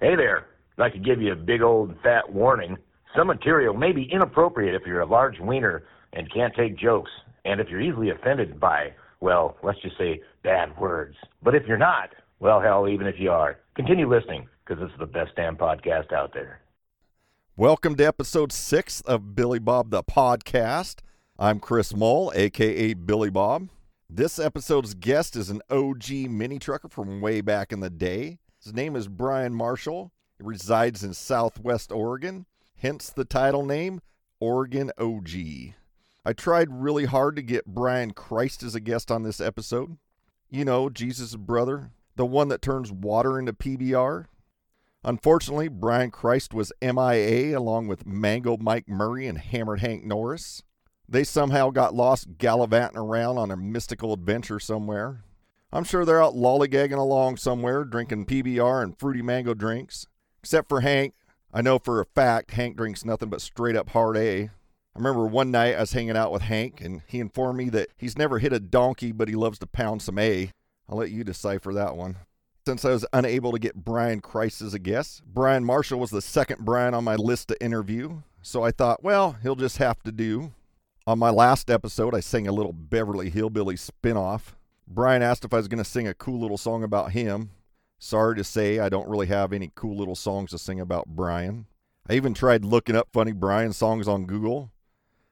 Hey there. I'd like to give you a big old fat warning. Some material may be inappropriate if you're a large wiener and can't take jokes, and if you're easily offended by, well, let's just say bad words. But if you're not, well, hell, even if you are, continue listening because this is the best damn podcast out there. Welcome to episode six of Billy Bob the Podcast. I'm Chris Moll, aka Billy Bob. This episode's guest is an OG mini trucker from way back in the day. His name is Brian Marshall. He resides in Southwest Oregon, hence the title name, Oregon OG. I tried really hard to get Brian Christ as a guest on this episode. You know, Jesus' brother, the one that turns water into PBR. Unfortunately, Brian Christ was MIA along with Mango Mike Murray and Hammered Hank Norris. They somehow got lost gallivanting around on a mystical adventure somewhere. I'm sure they're out lollygagging along somewhere, drinking PBR and fruity mango drinks. Except for Hank. I know for a fact Hank drinks nothing but straight up hard A. I remember one night I was hanging out with Hank, and he informed me that he's never hit a donkey, but he loves to pound some A. I'll let you decipher that one. Since I was unable to get Brian Christ as a guest, Brian Marshall was the second Brian on my list to interview, so I thought, well, he'll just have to do. On my last episode, I sang a little Beverly Hillbilly spinoff. Brian asked if I was going to sing a cool little song about him. Sorry to say, I don't really have any cool little songs to sing about Brian. I even tried looking up funny Brian songs on Google.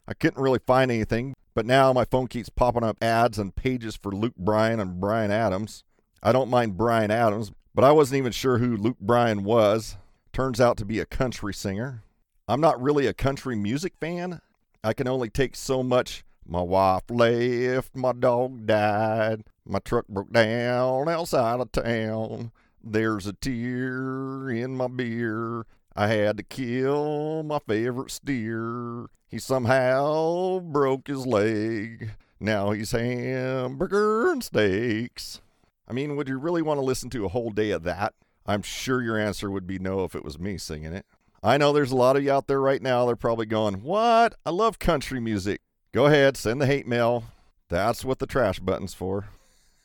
I couldn't really find anything, but now my phone keeps popping up ads and pages for Luke Bryan and Bryan Adams. I don't mind Bryan Adams, but I wasn't even sure who Luke Bryan was. Turns out to be a country singer. I'm not really a country music fan. I can only take so much. My wife left, my dog died, my truck broke down outside of town. There's a tear in my beer. I had to kill my favorite steer. He somehow broke his leg. Now he's hamburger and steaks. I mean, would you really want to listen to a whole day of that? I'm sure your answer would be no if it was me singing it. I know there's a lot of you out there right now. They're probably going, What? I love country music. Go ahead, send the hate mail. That's what the trash button's for.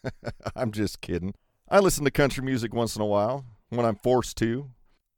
I'm just kidding. I listen to country music once in a while when I'm forced to.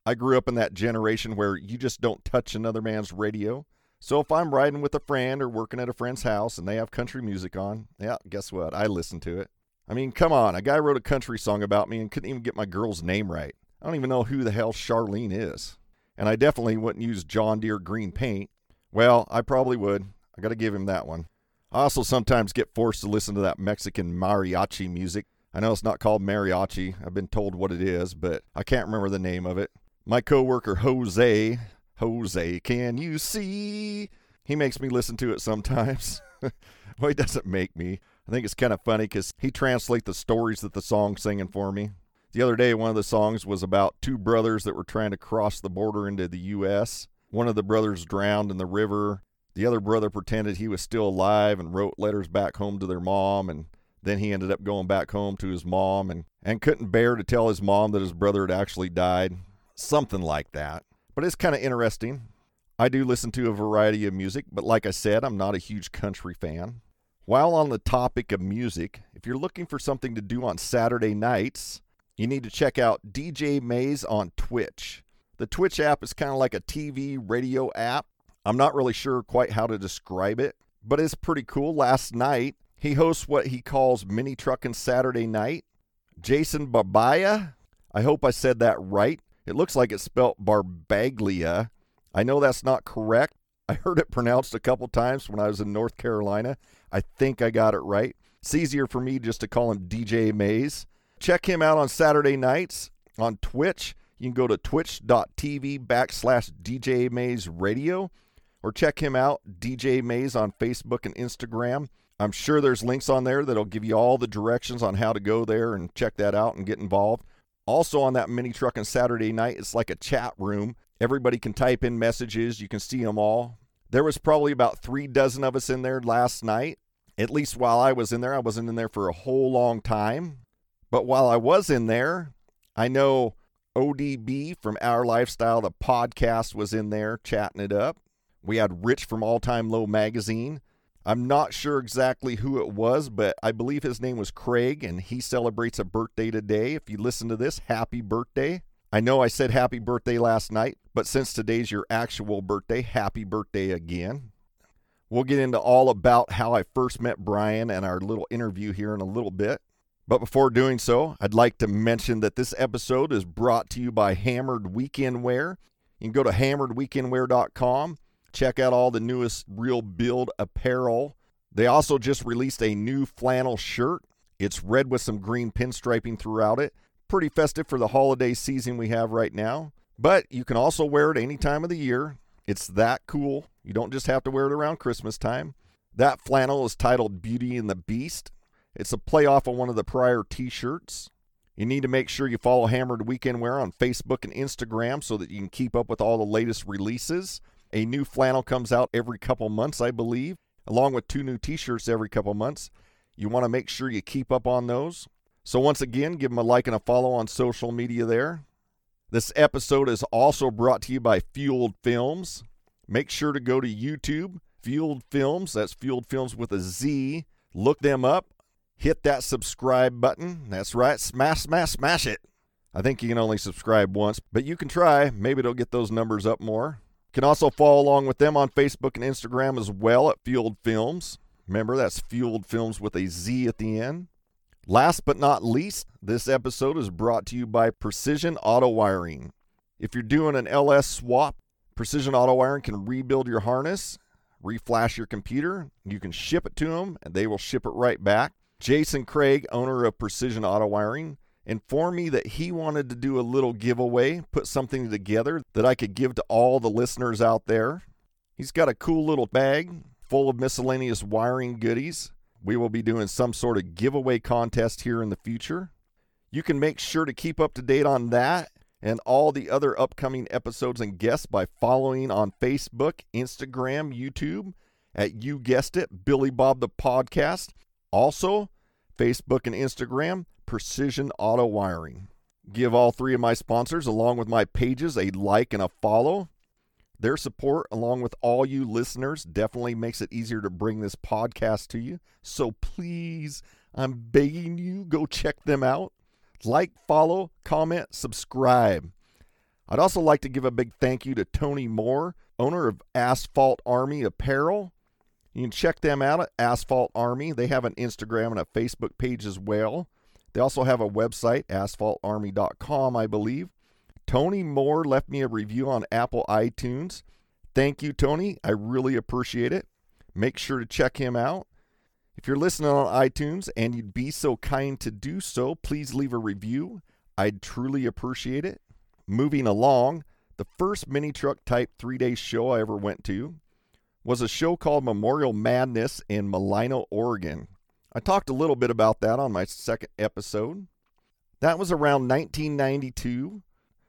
I grew up in that generation where you just don't touch another man's radio. So if I'm riding with a friend or working at a friend's house and they have country music on, yeah, guess what? I listen to it. I mean, come on. A guy wrote a country song about me and couldn't even get my girl's name right. I don't even know who the hell Charlene is and I definitely wouldn't use John Deere green paint. Well, I probably would. I got to give him that one. I also sometimes get forced to listen to that Mexican mariachi music. I know it's not called mariachi. I've been told what it is, but I can't remember the name of it. My coworker Jose, Jose, can you see? He makes me listen to it sometimes. well, he doesn't make me. I think it's kind of funny because he translates the stories that the song's singing for me. The other day, one of the songs was about two brothers that were trying to cross the border into the U.S. One of the brothers drowned in the river. The other brother pretended he was still alive and wrote letters back home to their mom. And then he ended up going back home to his mom and, and couldn't bear to tell his mom that his brother had actually died. Something like that. But it's kind of interesting. I do listen to a variety of music, but like I said, I'm not a huge country fan. While on the topic of music, if you're looking for something to do on Saturday nights, you need to check out DJ Mays on Twitch. The Twitch app is kind of like a TV radio app. I'm not really sure quite how to describe it, but it's pretty cool. Last night, he hosts what he calls Mini Truckin' Saturday Night. Jason Barbaya, I hope I said that right. It looks like it's spelled Barbaglia. I know that's not correct. I heard it pronounced a couple times when I was in North Carolina. I think I got it right. It's easier for me just to call him DJ Mays. Check him out on Saturday nights on Twitch. You can go to twitch.tv backslash DJ Mays Radio or check him out, DJ Mays, on Facebook and Instagram. I'm sure there's links on there that'll give you all the directions on how to go there and check that out and get involved. Also, on that mini truck on Saturday night, it's like a chat room. Everybody can type in messages, you can see them all. There was probably about three dozen of us in there last night. At least while I was in there, I wasn't in there for a whole long time. But while I was in there, I know ODB from Our Lifestyle, the podcast, was in there chatting it up. We had Rich from All Time Low magazine. I'm not sure exactly who it was, but I believe his name was Craig, and he celebrates a birthday today. If you listen to this, happy birthday. I know I said happy birthday last night, but since today's your actual birthday, happy birthday again. We'll get into all about how I first met Brian and our little interview here in a little bit. But before doing so, I'd like to mention that this episode is brought to you by Hammered Weekend Wear. You can go to hammeredweekendwear.com, check out all the newest real build apparel. They also just released a new flannel shirt. It's red with some green pinstriping throughout it. Pretty festive for the holiday season we have right now. But you can also wear it any time of the year. It's that cool. You don't just have to wear it around Christmas time. That flannel is titled Beauty and the Beast. It's a play off of one of the prior t shirts. You need to make sure you follow Hammered Weekend Wear on Facebook and Instagram so that you can keep up with all the latest releases. A new flannel comes out every couple months, I believe, along with two new t shirts every couple months. You want to make sure you keep up on those. So, once again, give them a like and a follow on social media there. This episode is also brought to you by Fueled Films. Make sure to go to YouTube, Fueled Films, that's Fueled Films with a Z. Look them up hit that subscribe button. That's right, smash, smash, smash it. I think you can only subscribe once, but you can try. Maybe it'll get those numbers up more. Can also follow along with them on Facebook and Instagram as well at Fueled Films. Remember, that's Fueled Films with a Z at the end. Last but not least, this episode is brought to you by Precision Auto Wiring. If you're doing an LS swap, Precision Auto Wiring can rebuild your harness, reflash your computer. You can ship it to them, and they will ship it right back. Jason Craig, owner of Precision Auto Wiring, informed me that he wanted to do a little giveaway, put something together that I could give to all the listeners out there. He's got a cool little bag full of miscellaneous wiring goodies. We will be doing some sort of giveaway contest here in the future. You can make sure to keep up to date on that and all the other upcoming episodes and guests by following on Facebook, Instagram, YouTube at You Guessed It, Billy Bob the Podcast, also, Facebook and Instagram, Precision Auto Wiring. Give all three of my sponsors, along with my pages, a like and a follow. Their support, along with all you listeners, definitely makes it easier to bring this podcast to you. So please, I'm begging you, go check them out. Like, follow, comment, subscribe. I'd also like to give a big thank you to Tony Moore, owner of Asphalt Army Apparel. You can check them out at Asphalt Army. They have an Instagram and a Facebook page as well. They also have a website, asphaltarmy.com, I believe. Tony Moore left me a review on Apple iTunes. Thank you, Tony. I really appreciate it. Make sure to check him out. If you're listening on iTunes and you'd be so kind to do so, please leave a review. I'd truly appreciate it. Moving along, the first mini truck type three day show I ever went to was a show called Memorial Madness in Malino, Oregon. I talked a little bit about that on my second episode. That was around 1992.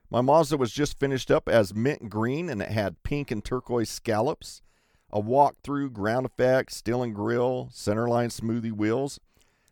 My Mazda was just finished up as mint green and it had pink and turquoise scallops, a walk-through, ground effect, steel and grill, centerline smoothie wheels.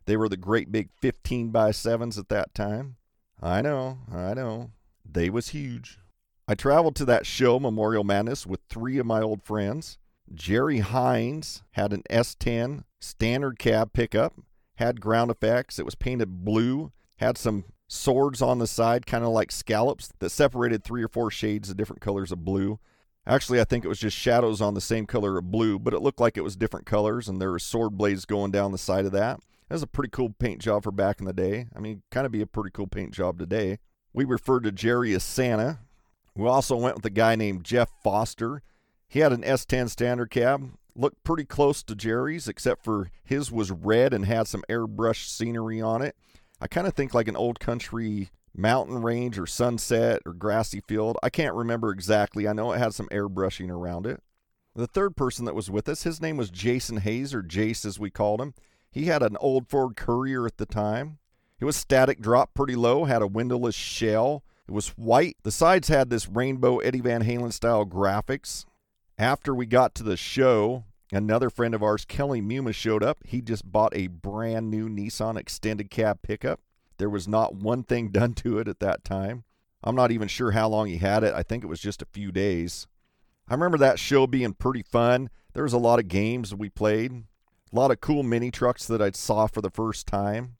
They were the great big 15 by 7s at that time. I know, I know. They was huge. I traveled to that show, Memorial Madness, with three of my old friends. Jerry Hines had an S10 standard cab pickup, had ground effects. It was painted blue, had some swords on the side, kind of like scallops that separated three or four shades of different colors of blue. Actually, I think it was just shadows on the same color of blue, but it looked like it was different colors, and there were sword blades going down the side of that. That was a pretty cool paint job for back in the day. I mean, kind of be a pretty cool paint job today. We referred to Jerry as Santa. We also went with a guy named Jeff Foster. He had an S10 standard cab, looked pretty close to Jerry's, except for his was red and had some airbrush scenery on it. I kind of think like an old country mountain range or sunset or grassy field. I can't remember exactly. I know it had some airbrushing around it. The third person that was with us, his name was Jason Hayes, or Jace as we called him. He had an old Ford Courier at the time. It was static drop pretty low, had a windowless shell. It was white. The sides had this rainbow Eddie Van Halen style graphics. After we got to the show, another friend of ours, Kelly Muma, showed up. He just bought a brand new Nissan extended cab pickup. There was not one thing done to it at that time. I'm not even sure how long he had it. I think it was just a few days. I remember that show being pretty fun. There was a lot of games we played, a lot of cool mini trucks that I saw for the first time.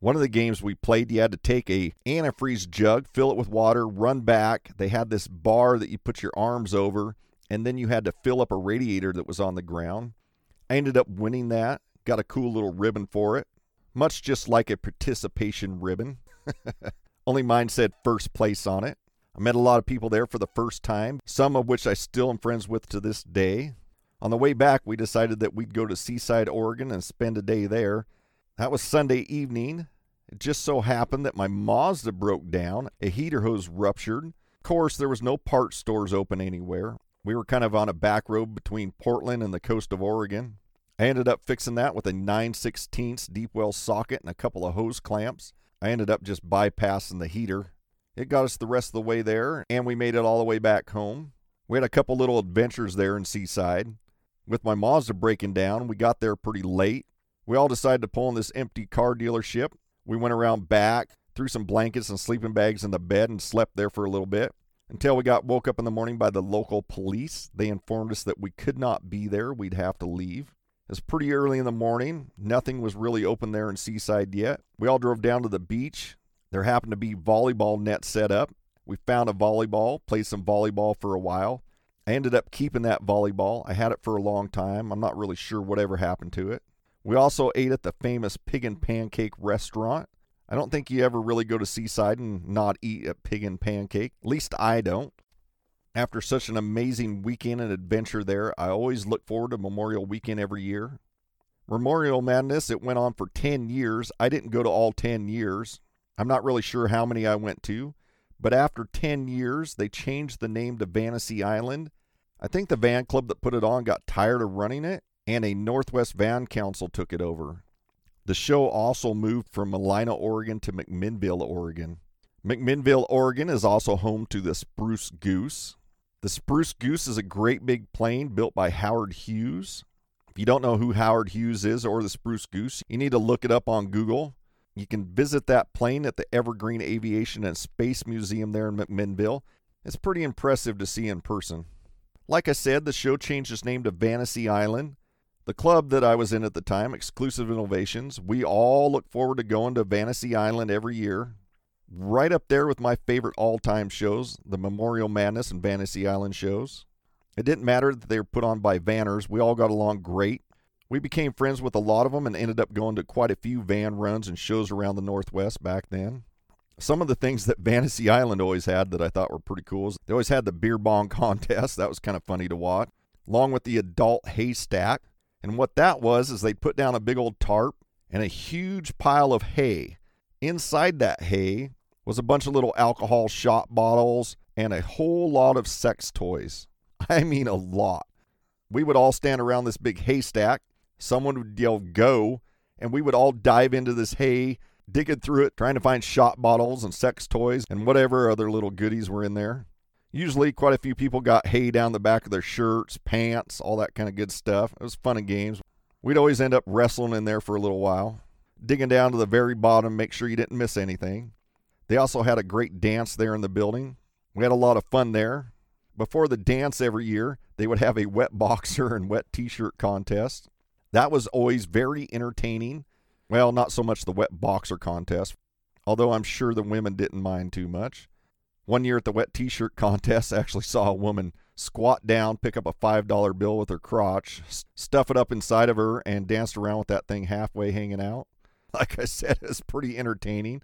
One of the games we played, you had to take a antifreeze jug, fill it with water, run back. They had this bar that you put your arms over, and then you had to fill up a radiator that was on the ground. I ended up winning that, got a cool little ribbon for it, much just like a participation ribbon. Only mine said first place on it. I met a lot of people there for the first time, some of which I still am friends with to this day. On the way back, we decided that we'd go to Seaside, Oregon and spend a day there. That was Sunday evening. It just so happened that my Mazda broke down, a heater hose ruptured. Of course, there was no part stores open anywhere. We were kind of on a back road between Portland and the coast of Oregon. I ended up fixing that with a 9 16 deep well socket and a couple of hose clamps. I ended up just bypassing the heater. It got us the rest of the way there, and we made it all the way back home. We had a couple little adventures there in Seaside. With my Mazda breaking down, we got there pretty late. We all decided to pull in this empty car dealership. We went around back, threw some blankets and sleeping bags in the bed, and slept there for a little bit until we got woke up in the morning by the local police. They informed us that we could not be there, we'd have to leave. It was pretty early in the morning. Nothing was really open there in Seaside yet. We all drove down to the beach. There happened to be volleyball nets set up. We found a volleyball, played some volleyball for a while. I ended up keeping that volleyball. I had it for a long time. I'm not really sure whatever happened to it. We also ate at the famous Pig and Pancake restaurant. I don't think you ever really go to Seaside and not eat a pig and pancake. At least I don't. After such an amazing weekend and adventure there, I always look forward to Memorial Weekend every year. Memorial Madness, it went on for 10 years. I didn't go to all 10 years. I'm not really sure how many I went to, but after 10 years, they changed the name to Vanity Island. I think the van club that put it on got tired of running it, and a Northwest Van Council took it over. The show also moved from Malina, Oregon to McMinnville, Oregon. McMinnville, Oregon is also home to the Spruce Goose. The Spruce Goose is a great big plane built by Howard Hughes. If you don't know who Howard Hughes is or the Spruce Goose, you need to look it up on Google. You can visit that plane at the Evergreen Aviation and Space Museum there in McMinnville. It's pretty impressive to see in person. Like I said, the show changed its name to Vanity Island. The club that I was in at the time, Exclusive Innovations, we all look forward to going to Vanity Island every year. Right up there with my favorite all time shows, the Memorial Madness and Vanity Island shows. It didn't matter that they were put on by Vanners, we all got along great. We became friends with a lot of them and ended up going to quite a few van runs and shows around the Northwest back then. Some of the things that Vanity Island always had that I thought were pretty cool is they always had the beer bong contest. That was kind of funny to watch, along with the adult haystack. And what that was is they'd put down a big old tarp and a huge pile of hay. Inside that hay was a bunch of little alcohol shot bottles and a whole lot of sex toys. I mean, a lot. We would all stand around this big haystack. Someone would yell, go, and we would all dive into this hay, digging through it, trying to find shot bottles and sex toys and whatever other little goodies were in there. Usually, quite a few people got hay down the back of their shirts, pants, all that kind of good stuff. It was fun and games. We'd always end up wrestling in there for a little while, digging down to the very bottom, make sure you didn't miss anything. They also had a great dance there in the building. We had a lot of fun there. Before the dance every year, they would have a wet boxer and wet t shirt contest. That was always very entertaining. Well, not so much the wet boxer contest, although I'm sure the women didn't mind too much. One year at the wet t shirt contest, I actually saw a woman squat down, pick up a $5 bill with her crotch, stuff it up inside of her, and danced around with that thing halfway hanging out. Like I said, it's pretty entertaining.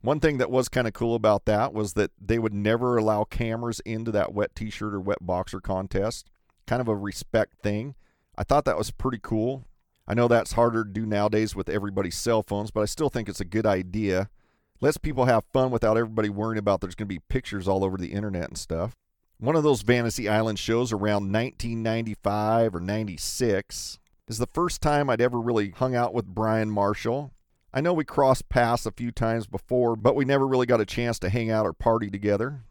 One thing that was kind of cool about that was that they would never allow cameras into that wet t shirt or wet boxer contest. Kind of a respect thing. I thought that was pretty cool. I know that's harder to do nowadays with everybody's cell phones, but I still think it's a good idea lets people have fun without everybody worrying about there's going to be pictures all over the internet and stuff. One of those Fantasy Island shows around 1995 or 96 is the first time I'd ever really hung out with Brian Marshall. I know we crossed paths a few times before, but we never really got a chance to hang out or party together.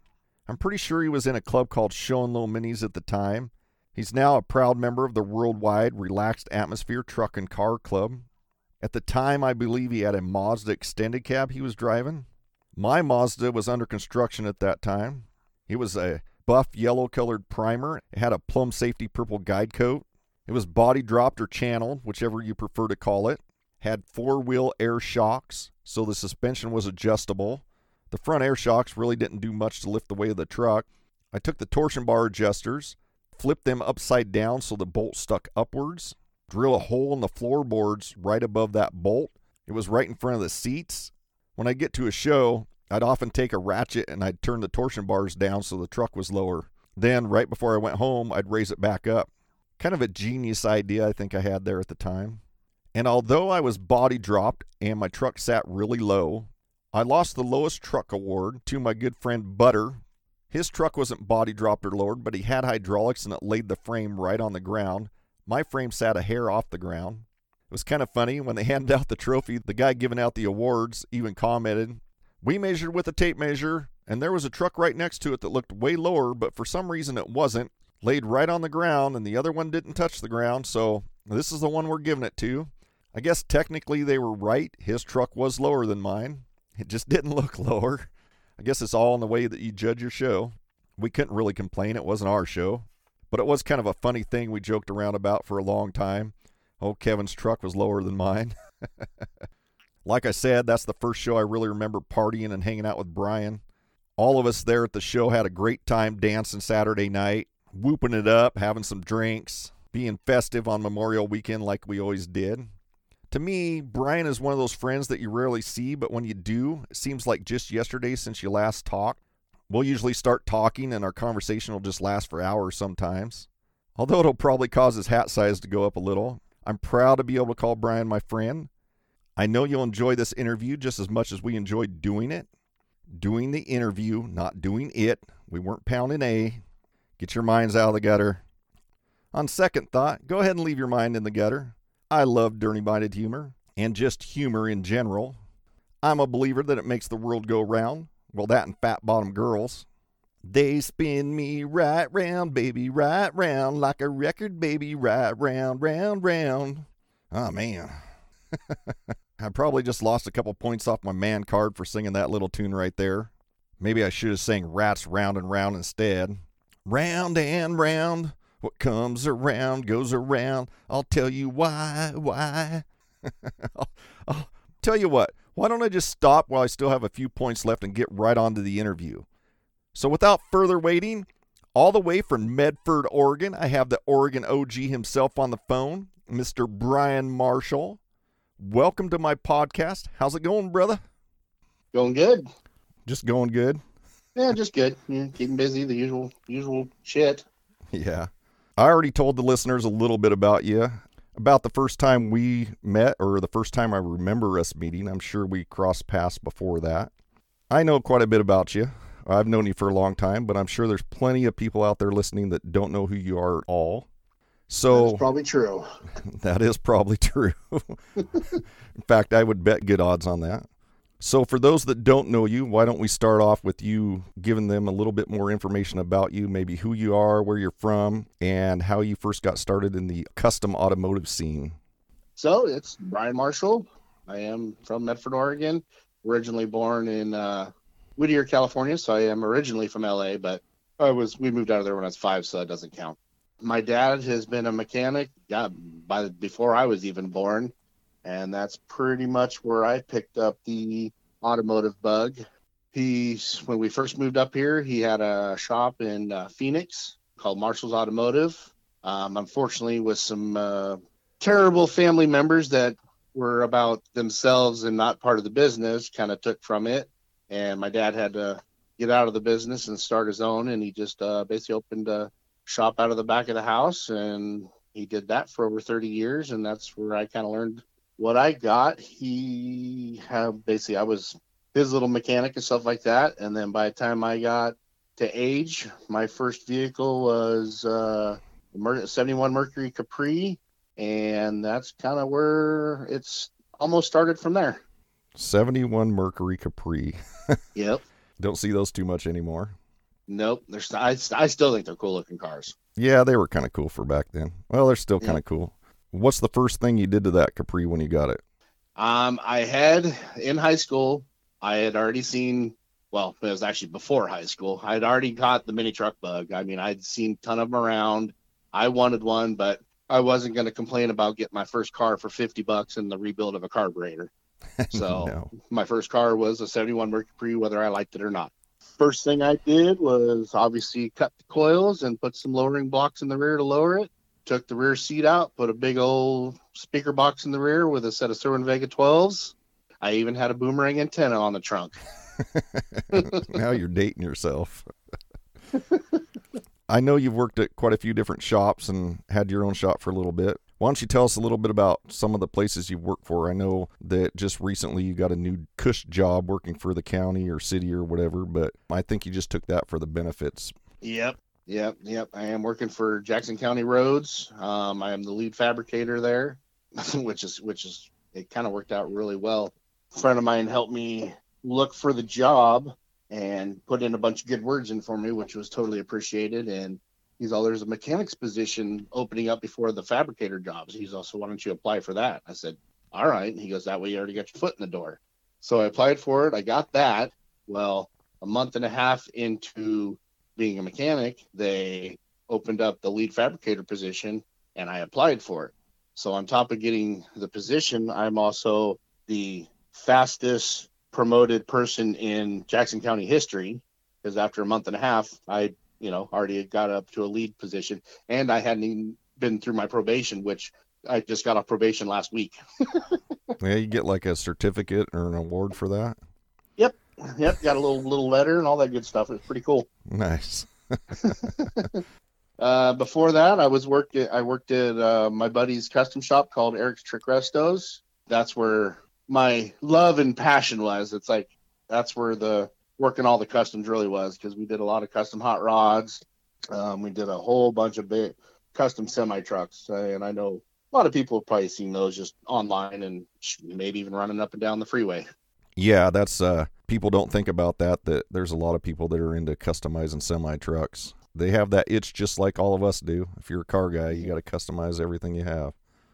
I'm pretty sure he was in a club called Showing Low Minis at the time. He's now a proud member of the worldwide Relaxed Atmosphere Truck and Car Club. At the time, I believe he had a Mazda extended cab he was driving. My Mazda was under construction at that time. It was a buff yellow colored primer. It had a plum safety purple guide coat. It was body dropped or channeled, whichever you prefer to call it. had four wheel air shocks, so the suspension was adjustable. The front air shocks really didn't do much to lift the weight of the truck. I took the torsion bar adjusters, flipped them upside down so the bolt stuck upwards, drill a hole in the floorboards right above that bolt. It was right in front of the seats. When I get to a show, I'd often take a ratchet and I'd turn the torsion bars down so the truck was lower. Then, right before I went home, I'd raise it back up. Kind of a genius idea I think I had there at the time. And although I was body dropped and my truck sat really low, I lost the lowest truck award to my good friend Butter. His truck wasn't body dropped or lowered, but he had hydraulics and it laid the frame right on the ground. My frame sat a hair off the ground. It was kind of funny when they handed out the trophy, the guy giving out the awards even commented, We measured with a tape measure, and there was a truck right next to it that looked way lower, but for some reason it wasn't. Laid right on the ground, and the other one didn't touch the ground, so this is the one we're giving it to. I guess technically they were right. His truck was lower than mine. It just didn't look lower. I guess it's all in the way that you judge your show. We couldn't really complain. It wasn't our show. But it was kind of a funny thing we joked around about for a long time. Oh, Kevin's truck was lower than mine. like I said, that's the first show I really remember partying and hanging out with Brian. All of us there at the show had a great time dancing Saturday night, whooping it up, having some drinks, being festive on Memorial Weekend like we always did. To me, Brian is one of those friends that you rarely see, but when you do, it seems like just yesterday since you last talked. We'll usually start talking, and our conversation will just last for hours sometimes. Although it'll probably cause his hat size to go up a little, I'm proud to be able to call Brian my friend. I know you'll enjoy this interview just as much as we enjoyed doing it. Doing the interview, not doing it. We weren't pounding A. Get your minds out of the gutter. On second thought, go ahead and leave your mind in the gutter. I love dirty minded humor and just humor in general. I'm a believer that it makes the world go round. Well, that and fat bottom girls. They spin me right round, baby, right round, like a record, baby, right round, round, round. Oh, man. I probably just lost a couple points off my man card for singing that little tune right there. Maybe I should have sang Ratt's Round and Round instead. Round and round, what comes around goes around. I'll tell you why, why. I'll, I'll tell you what, why don't I just stop while I still have a few points left and get right on to the interview? So without further waiting, all the way from Medford, Oregon, I have the Oregon OG himself on the phone, Mr. Brian Marshall. Welcome to my podcast. How's it going, brother? Going good. Just going good. Yeah, just good. Yeah, keeping busy, the usual usual shit. Yeah. I already told the listeners a little bit about you. About the first time we met, or the first time I remember us meeting. I'm sure we crossed paths before that. I know quite a bit about you. I've known you for a long time, but I'm sure there's plenty of people out there listening that don't know who you are at all. So That's probably true. that is probably true. In fact, I would bet good odds on that. So, for those that don't know you, why don't we start off with you giving them a little bit more information about you, maybe who you are, where you're from, and how you first got started in the custom automotive scene? So, it's Brian Marshall. I am from Medford, Oregon, originally born in uh, Whittier, California. So, I am originally from LA, but I was we moved out of there when I was five, so that doesn't count. My dad has been a mechanic yeah, by before I was even born and that's pretty much where I picked up the automotive bug. He, when we first moved up here, he had a shop in uh, Phoenix called Marshall's Automotive. Um, unfortunately, with some uh, terrible family members that were about themselves and not part of the business, kind of took from it. And my dad had to get out of the business and start his own, and he just uh, basically opened a shop out of the back of the house, and he did that for over 30 years, and that's where I kind of learned what I got, he had basically I was his little mechanic and stuff like that. And then by the time I got to age, my first vehicle was uh, 71 Mercury Capri, and that's kind of where it's almost started from there. 71 Mercury Capri. yep. Don't see those too much anymore. Nope. They're I, I still think they're cool looking cars. Yeah, they were kind of cool for back then. Well, they're still kind of yep. cool. What's the first thing you did to that Capri when you got it? Um, I had in high school, I had already seen. Well, it was actually before high school. I had already got the mini truck bug. I mean, I'd seen a ton of them around. I wanted one, but I wasn't going to complain about getting my first car for 50 bucks and the rebuild of a carburetor. So No. my first car was a 71 Mercury, whether I liked it or not. First thing I did was obviously cut the coils and put some lowering blocks in the rear to lower it. Took the rear seat out, put a big old speaker box in the rear with a set of Cerwin Vega 12s. I even had a boomerang antenna on the trunk. now you're dating yourself. I know you've worked at quite a few different shops and had your own shop for a little bit. Why don't you tell us a little bit about some of the places you've worked for? I know that just recently you got a new cush job working for the county or city or whatever, but I think you just took that for the benefits. Yep. Yep. Yep. I am working for Jackson County Roads. Um, I am the lead fabricator there, which is, which is, it kind of worked out really well. A friend of mine helped me look for the job and put in a bunch of good words in for me, which was totally appreciated. And he's all, there's a mechanic's position opening up before the fabricator jobs. He's also, why don't you apply for that? I said, all right. He goes, that way you already got your foot in the door. So I applied for it. I got that. Well, a month and a half into being a mechanic, they opened up the lead fabricator position and I applied for it. So on top of getting the position, I'm also the fastest promoted person in Jackson County history because after a month and a half, I, you know, already had got up to a lead position and I hadn't even been through my probation, which I just got off probation last week. Yeah, you get like a certificate or an award for that. Yep, got a little little letter and all that good stuff. It was pretty cool. Nice. Uh, before that, I was worked. At, I worked at uh, my buddy's custom shop called Eric's Trick Restos. That's where my love and passion was. It's like that's where the working all the customs really was because we did a lot of custom hot rods. Um, we did a whole bunch of big custom semi trucks, uh, and I know a lot of people have probably seen those just online and maybe even running up and down the freeway. Yeah, that's uh people don't think about that that there's a lot of people that are into customizing semi trucks. They have that itch just like all of us do. If you're a car guy, you got to customize everything you have.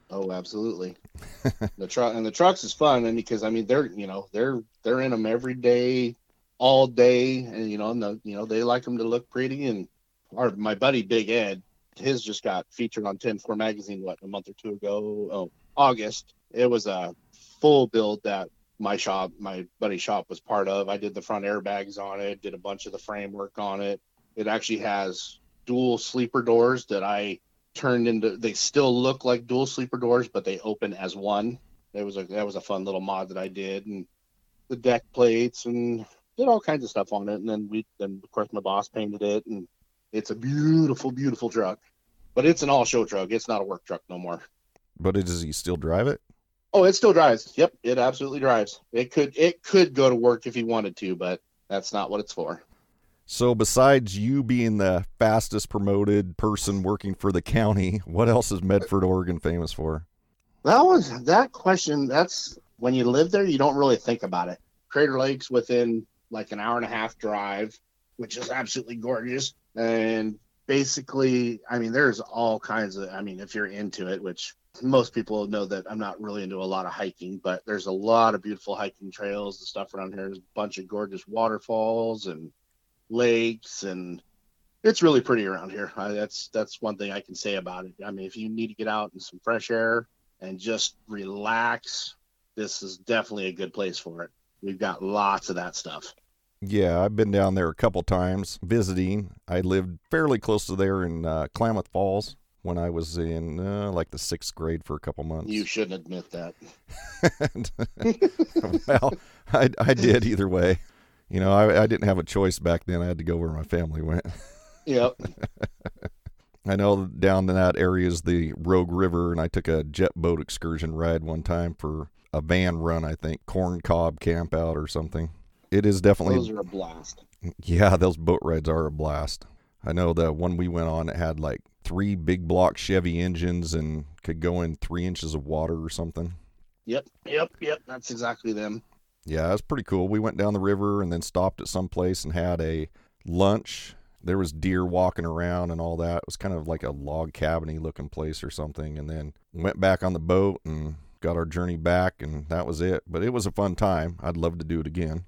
Oh, absolutely. the truck and the trucks is fun, and because I mean they're you know they're they're in them every day, all day, and you know and the, you know they like them to look pretty. And our my buddy Big Ed, his just got featured on 10-4 magazine what a month or two ago. Oh, August. It was a full build that my shop, my buddy shop was part of. I did the front airbags on it, did a bunch of the framework on it. It actually has dual sleeper doors that I turned into they still look like dual sleeper doors but they open as one that was a that was a fun little mod that i did and the deck plates and did all kinds of stuff on it and then we then of course my boss painted it and it's a beautiful beautiful truck but it's an all show truck it's not a work truck no more But does he still drive it? Oh it still drives yep it absolutely drives it could it could go to work if he wanted to but that's not what it's for So besides you being the fastest promoted person working for the county, what else is Medford, Oregon famous for? That was that question. That's when you live there, you don't really think about it. Crater Lake's within like an hour and a half drive, which is absolutely gorgeous. And basically, I mean, there's all kinds of. I mean, if you're into it, which most people know that I'm not really into a lot of hiking, but there's a lot of beautiful hiking trails and stuff around here. There's a bunch of gorgeous waterfalls and lakes and it's really pretty around here. I, that's that's one thing I can say about it. I mean, if you need to get out in some fresh air and just relax, this is definitely a good place for it. We've got lots of that stuff. Yeah, I've been down there a couple times visiting. I lived fairly close to there in uh, Klamath Falls when I was in uh, like the sixth grade for a couple months. You shouldn't admit that. well, I, I did either way. You know, I, I didn't have a choice back then. I had to go where my family went. Yep. I know down in that area is the Rogue River, and I took a jet boat excursion ride one time for a van run, I think, corn cob camp out or something. It is definitely, Those are a blast. yeah, those boat rides are a blast. I know the one we went on, it had like three big block Chevy engines and could go in three inches of water or something. Yep. Yep. Yep. That's exactly them. Yeah, it was pretty cool. We went down the river and then stopped at some place and had a lunch. There was deer walking around and all that. It was kind of like a log cabiny looking place or something. And then went back on the boat and got our journey back, and that was it. But it was a fun time. I'd love to do it again.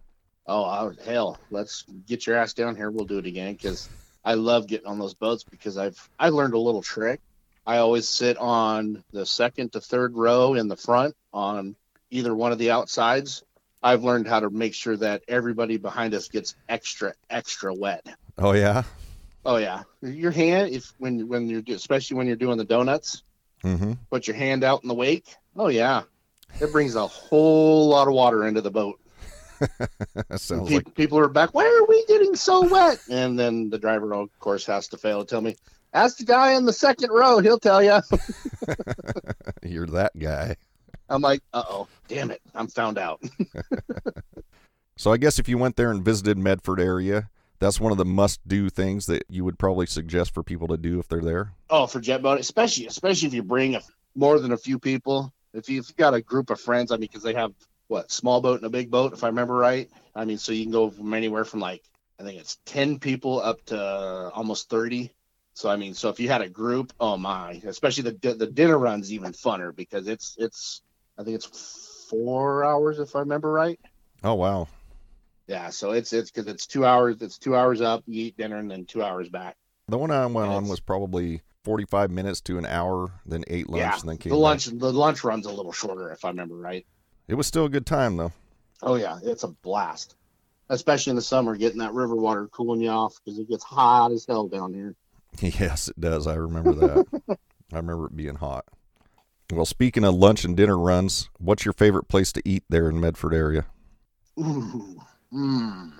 Oh hell, let's get your ass down here. We'll do it again because I love getting on those boats because I've I learned a little trick. I always sit on the second to third row in the front on either one of the outsides. I've learned how to make sure that everybody behind us gets extra, extra wet. Oh yeah. Oh yeah, your hand if when when you're especially when you're doing the donuts, Mm-hmm. put your hand out in the wake. Oh yeah, it brings a whole lot of water into the boat. sounds Pe- like people are back. Why are we getting so wet? And then the driver, of course, has to fail to tell me. Ask the guy in the second row; he'll tell you. you're that guy. I'm like, uh oh, damn it, I'm found out. So I guess if you went there and visited Medford area, that's one of the must-do things that you would probably suggest for people to do if they're there. Oh, for jet boat, especially especially if you bring a, more than a few people. If you've got a group of friends, I mean, because they have what small boat and a big boat, if I remember right. I mean, so you can go from anywhere from like I think it's ten people up to almost thirty. So I mean, so if you had a group, oh my, especially the the dinner run's even funner because it's it's I think it's four hours if I remember right. Oh wow. Yeah, so it's it's because it's two hours. It's two hours up, you eat dinner, and then two hours back. The one I went on was probably 45 minutes to an hour, then ate lunch, yeah, and then came the back. lunch the lunch run's a little shorter if I remember right. It was still a good time though. Oh yeah, it's a blast, especially in the summer, getting that river water cooling you off because it gets hot as hell down here. Yes, it does. I remember that. I remember it being hot. Well, speaking of lunch and dinner runs, what's your favorite place to eat there in Medford area? Ooh, mm.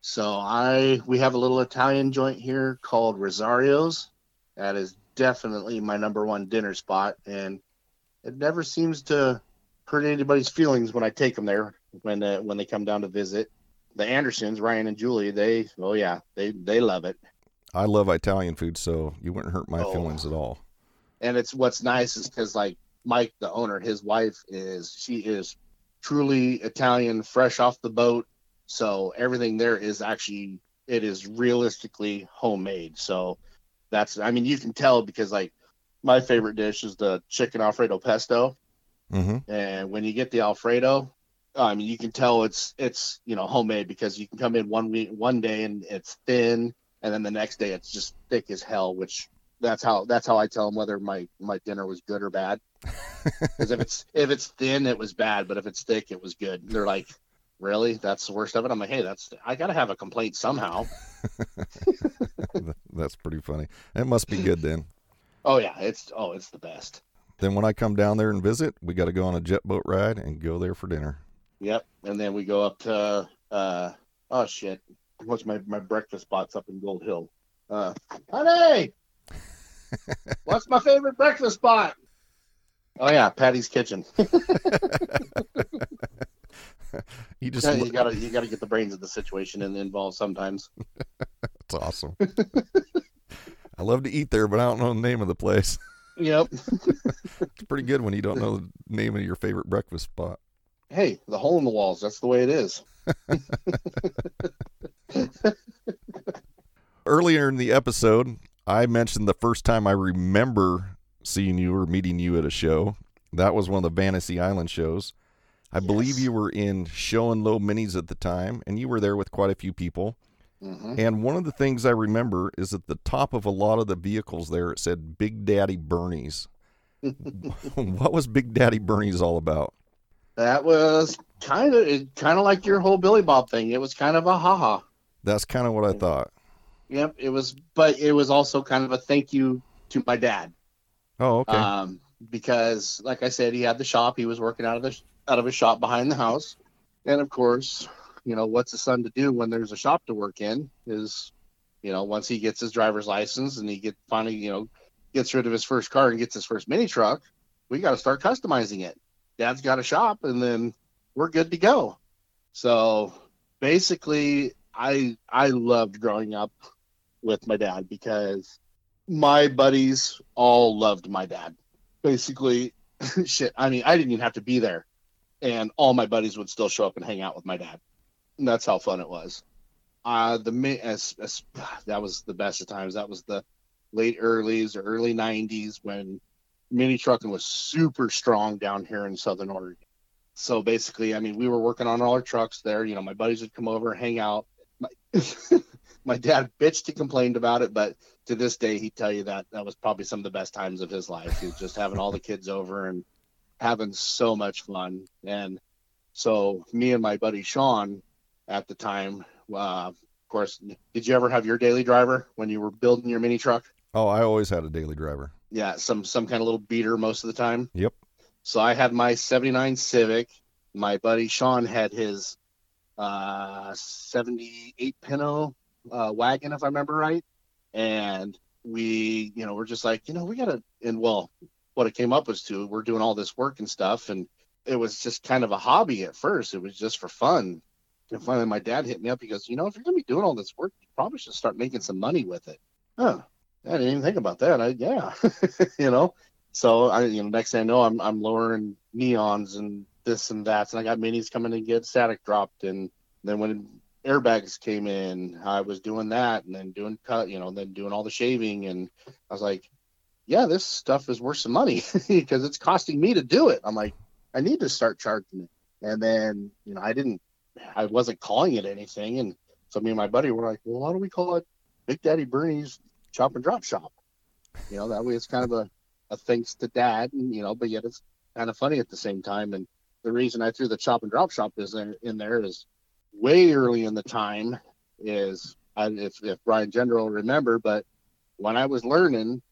So I we have a little Italian joint here called Rosario's. That is definitely my number one dinner spot, and it never seems to hurt anybody's feelings when I take them there when uh, when they come down to visit. The Andersons, Ryan and Julie, they oh yeah, they they love it. I love Italian food, so you wouldn't hurt my Oh. feelings at all. and it's what's nice is because like Mike, the owner, his wife is she is truly Italian, fresh off the boat. So everything there is actually it is realistically homemade. So that's I mean you can tell because like my favorite dish is the chicken alfredo pesto, Mm-hmm. and when you get the alfredo, I mean you can tell it's it's you know homemade because you can come in one week one day and it's thin, and then the next day it's just thick as hell, which that's how that's how I tell them whether my my dinner was good or bad. Because if it's if it's thin, it was bad, but if it's thick, it was good. And they're like, "Really? That's the worst of it?" I'm like, "Hey, that's I gotta have a complaint somehow." That's pretty funny. It must be good then. Oh yeah, it's oh it's the best. Then when I come down there and visit, we got to go on a jet boat ride and go there for dinner. Yep. And then we go up to uh oh shit. What's my my breakfast spots up in Gold Hill? Uh honey What's my favorite breakfast spot? Oh yeah, Patty's Kitchen. You just you gotta you gotta get the brains of the situation and involved sometimes. that's awesome. I love to eat there, but I don't know the name of the place. Yep. It's pretty good when you don't know the name of your favorite breakfast spot. Hey, the hole in the walls, that's the way it is. Earlier in the episode, I mentioned the first time I remember seeing you or meeting you at a show. That was one of the Fantasy Island shows. I believe you were in Show and Low Minis at the time, and you were there with quite a few people. Hmm And one of the things I remember is at the top of a lot of the vehicles there, it said Big Daddy Bernie's. what was Big Daddy Bernie's all about? That was kind of kind of like your whole Billy Bob thing. It was kind of a haha. That's kind of what I thought. Yep, it was, but it was also kind of a thank you to my dad. Oh, okay. Um, because, like I said, he had the shop. He was working out of the out of his shop behind the house, and of course, you know what's a son to do when there's a shop to work in is, you know, once he gets his driver's license and he get finally, you know, gets rid of his first car and gets his first mini truck, we got to start customizing it. Dad's got a shop, and then we're good to go. So basically, I I loved growing up with my dad because my buddies all loved my dad. Basically, shit. I mean, I didn't even have to be there, and all my buddies would still show up and hang out with my dad. That's how fun it was. Uh, the as, as that was the best of times. That was the late earlys or early '90s when mini trucking was super strong down here in Southern Oregon. So basically, I mean, we were working on all our trucks there. You know, my buddies would come over, hang out. My, my dad bitched and complained about it, but to this day, he'd tell you that that was probably some of the best times of his life. He was just having all the kids over and having so much fun. And so me and my buddy Sean at the time, uh, of course, did you ever have your daily driver when you were building your mini truck? Oh, I always had a daily driver. Yeah, some some kind of little beater most of the time. Yep. So I had my 79 Civic. My buddy Sean had his uh, 78 Pinto uh, wagon, if I remember right. And we, you know, we're just like, you know, we got to, and well, what it came up was to, we're doing all this work and stuff. And it was just kind of a hobby at first. It was just for fun. And finally, my dad hit me up. He goes, you know, if you're going to be doing all this work, you probably should start making some money with it. Huh. I didn't even think about that. I, yeah, you know, so I, you know, next thing I know, I'm, I'm lowering neons and this and that. And I got minis coming to get static dropped. And then when airbags came in, I was doing that and then doing cut, you know, then doing all the shaving. And I was like, yeah, this stuff is worth some money because it's costing me to do it. I'm like, I need to start charging it. And then, you know, I didn't, I wasn't calling it anything. And so me and my buddy were like, well, why don't we call it Big Daddy Bernie's Chop and Drop Shop? You know, that way it's kind of a, a thanks to dad, and, you know, but yet it's kind of funny at the same time. And the reason I threw the Chop and Drop Shop is in, in there is way early in the time is I, if, if Brian General will remember, but when I was learning,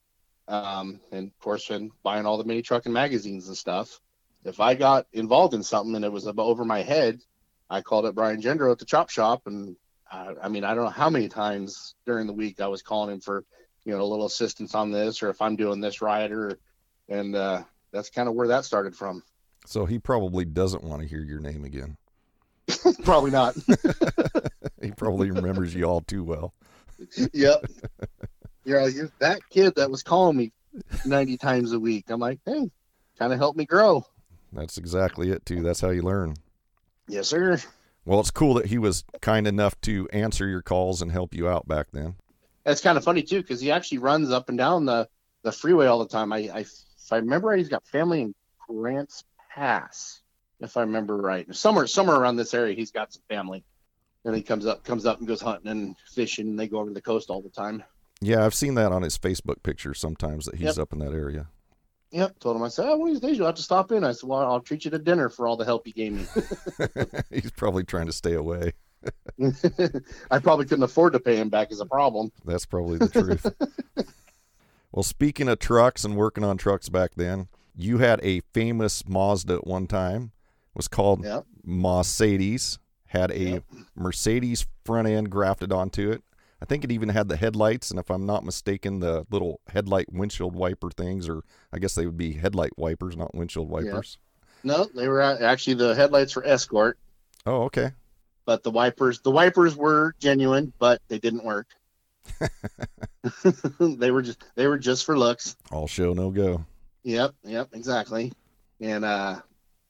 um, and of course, when buying all the mini trucking magazines and stuff, if I got involved in something and it was over my head, I called up Brian Gendro at the chop shop. And I, I mean, I don't know how many times during the week I was calling him for, you know, a little assistance on this, or if I'm doing this right, or, and uh, that's kind of where that started from. So he probably doesn't want to hear your name again. probably not. he probably remembers you all too well. yep. Yeah, you're that kid that was calling me 90 times a week. I'm like, hey, kind of helped me grow. That's exactly it, too. That's how you learn. Yes, sir. Well, it's cool that he was kind enough to answer your calls and help you out back then. That's kind of funny too because he actually runs up and down the, the freeway all the time. I, I if I remember right, he's got family in Grants Pass, if I remember right. Somewhere somewhere around this area, he's got some family, and he comes up comes up and goes hunting and fishing. And they go over to the coast all the time. Yeah, I've seen that on his Facebook pictures sometimes that he's Yep. up in that area. Yep. Told him I said, oh, one of these days you'll have to stop in. I said, well, I'll treat you to dinner for all the help you gave me. he's probably trying to stay away. I probably couldn't afford to pay him back as a problem. That's probably the truth. well, speaking of trucks and working on trucks back then, you had a famous Mazda at one time. It was called Yep. Mercedes. Had a Yep. Mercedes front end grafted onto it. I think it even had the headlights, and if I'm not mistaken, the little headlight windshield wiper things, or I guess they would be headlight wipers, not windshield wipers. Yeah. No, they were actually the headlights were Escort, Oh, okay. but the wipers the wipers were genuine, but they didn't work. they were just they were just for looks. All show, no go. Yep, yep, exactly. And uh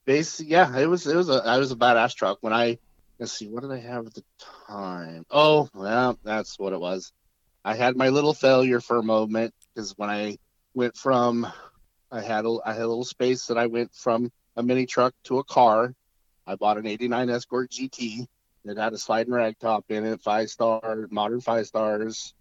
base yeah, it was it was a it was a badass truck. When I let's see, what did I have at the time? Oh, well, that's what it was. I had my little failure for a moment because when I went from I had a I had a little space that I went from a mini truck to a car. I bought an 89 Escort GT that had a sliding rag top in it, five star, modern five stars.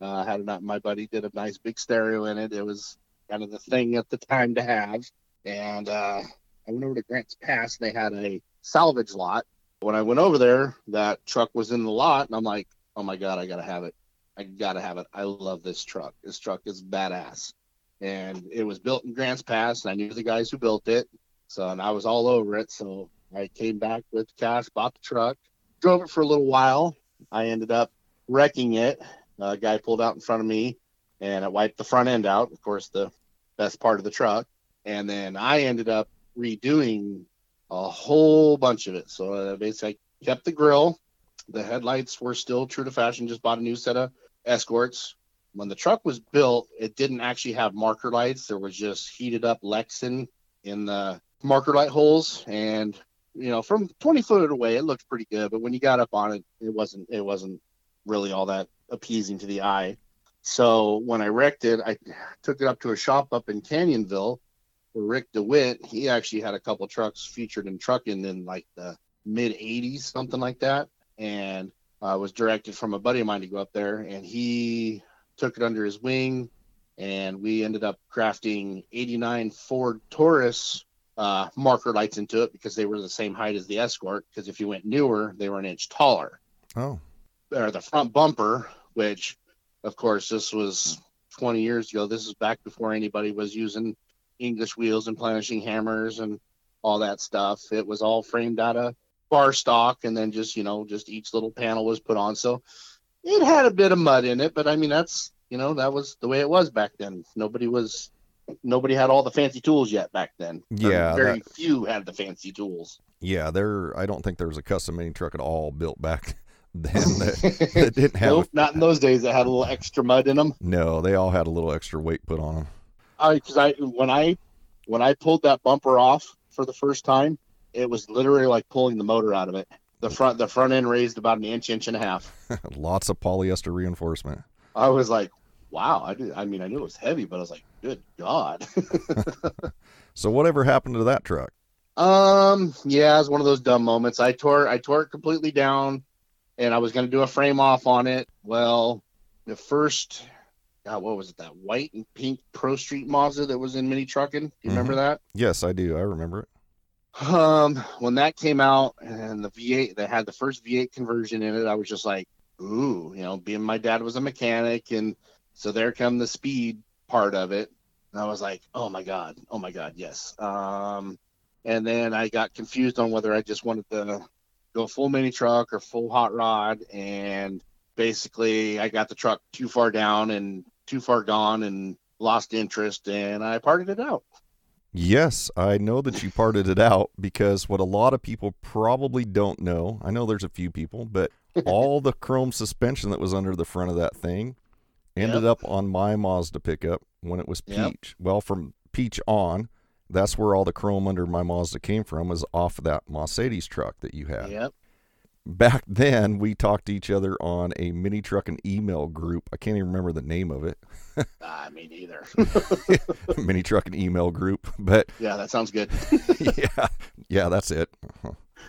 Uh, had a, my buddy did a nice big stereo in it. It was kind of the thing at the time to have. And uh, I went over to Grants Pass. They had a salvage lot. When I went over there, that truck was in the lot, and I'm like, oh my god, I gotta have it. I gotta have it. I love this truck. This truck is badass. And it was built in Grants Pass, and I knew the guys who built it. So, and I was all over it. So I came back with cash, bought the truck, drove it for a little while. I ended up wrecking it. A guy pulled out in front of me, and it wiped the front end out. Of course, the best part of the truck. And then I ended up redoing a whole bunch of it. So uh, basically, I kept the grill. The headlights were still true to fashion. Just bought a new set of escorts. When the truck was built, it didn't actually have marker lights. There was just heated up Lexan in the marker light holes, and you know, from 20 foot away, it looked pretty good. But when you got up on it, it wasn't. It wasn't really all that appeasing to the eye. So when I wrecked it, I took it up to a shop up in Canyonville Rick DeWitt, he actually had a couple trucks featured in trucking in like the mid 80s, something like that. And uh, was directed from a buddy of mine to go up there, and he took it under his wing, and we ended up crafting 89 Ford Taurus uh, marker lights into it because they were the same height as the Escort. Because if you went newer, they were an inch taller. Oh, Or the front bumper, which, of course, this was 20 years ago. This is back before anybody was using English wheels and planishing hammers and all that stuff. It was all framed out of bar stock, and then just you know, just each little panel was put on. So it had a bit of mud in it, but I mean, that's you know, that was the way it was back then. Nobody was. Nobody had all the fancy tools yet back then. Yeah, very few had the fancy tools. yeah. There, I don't think there was a custom mini truck at all built back then that, that didn't have. Nope, not in those days. That had a little extra mud in them. No, they all had a little extra weight put on them. I because I when I when I pulled that bumper off for the first time, it was literally like pulling the motor out of it. The front the front end raised about an inch, inch and a half. Lots of polyester reinforcement. I was like, wow. I did. I mean, I knew it was heavy, but I was like, good god. So whatever happened to that truck? um, yeah, it was one of those dumb moments. I tore I tore it completely down, and I was going to do a frame off on it. Well, the first. God, what was it? That white and pink Pro Street Mazda that was in mini trucking. Do you remember that? Yes, I do. I remember it. Um, when that came out and the V8 that had the first V8 conversion in it, I was just like, ooh, you know, being my dad was a mechanic, and so there come the speed part of it. And I was like, oh my god, oh my god, yes. Um, and then I got confused on whether I just wanted to go full mini truck or full hot rod, and basically I got the truck too far down and too far gone and lost interest, and I parted it out. Yes, I know that you parted it out because what a lot of people probably don't know, I know there's a few people, but all the chrome suspension that was under the front of that thing ended Yep. up on my Mazda pickup when it was Yep. peach. Well, from peach on, that's where all the chrome under my Mazda came from, was off of that Mercedes truck that you had. Yep. Back then, we talked to each other on a mini truck and email group. I can't even remember the name of it. Ah, me neither. mini truck and email group, but yeah, that sounds good. yeah, yeah, that's it.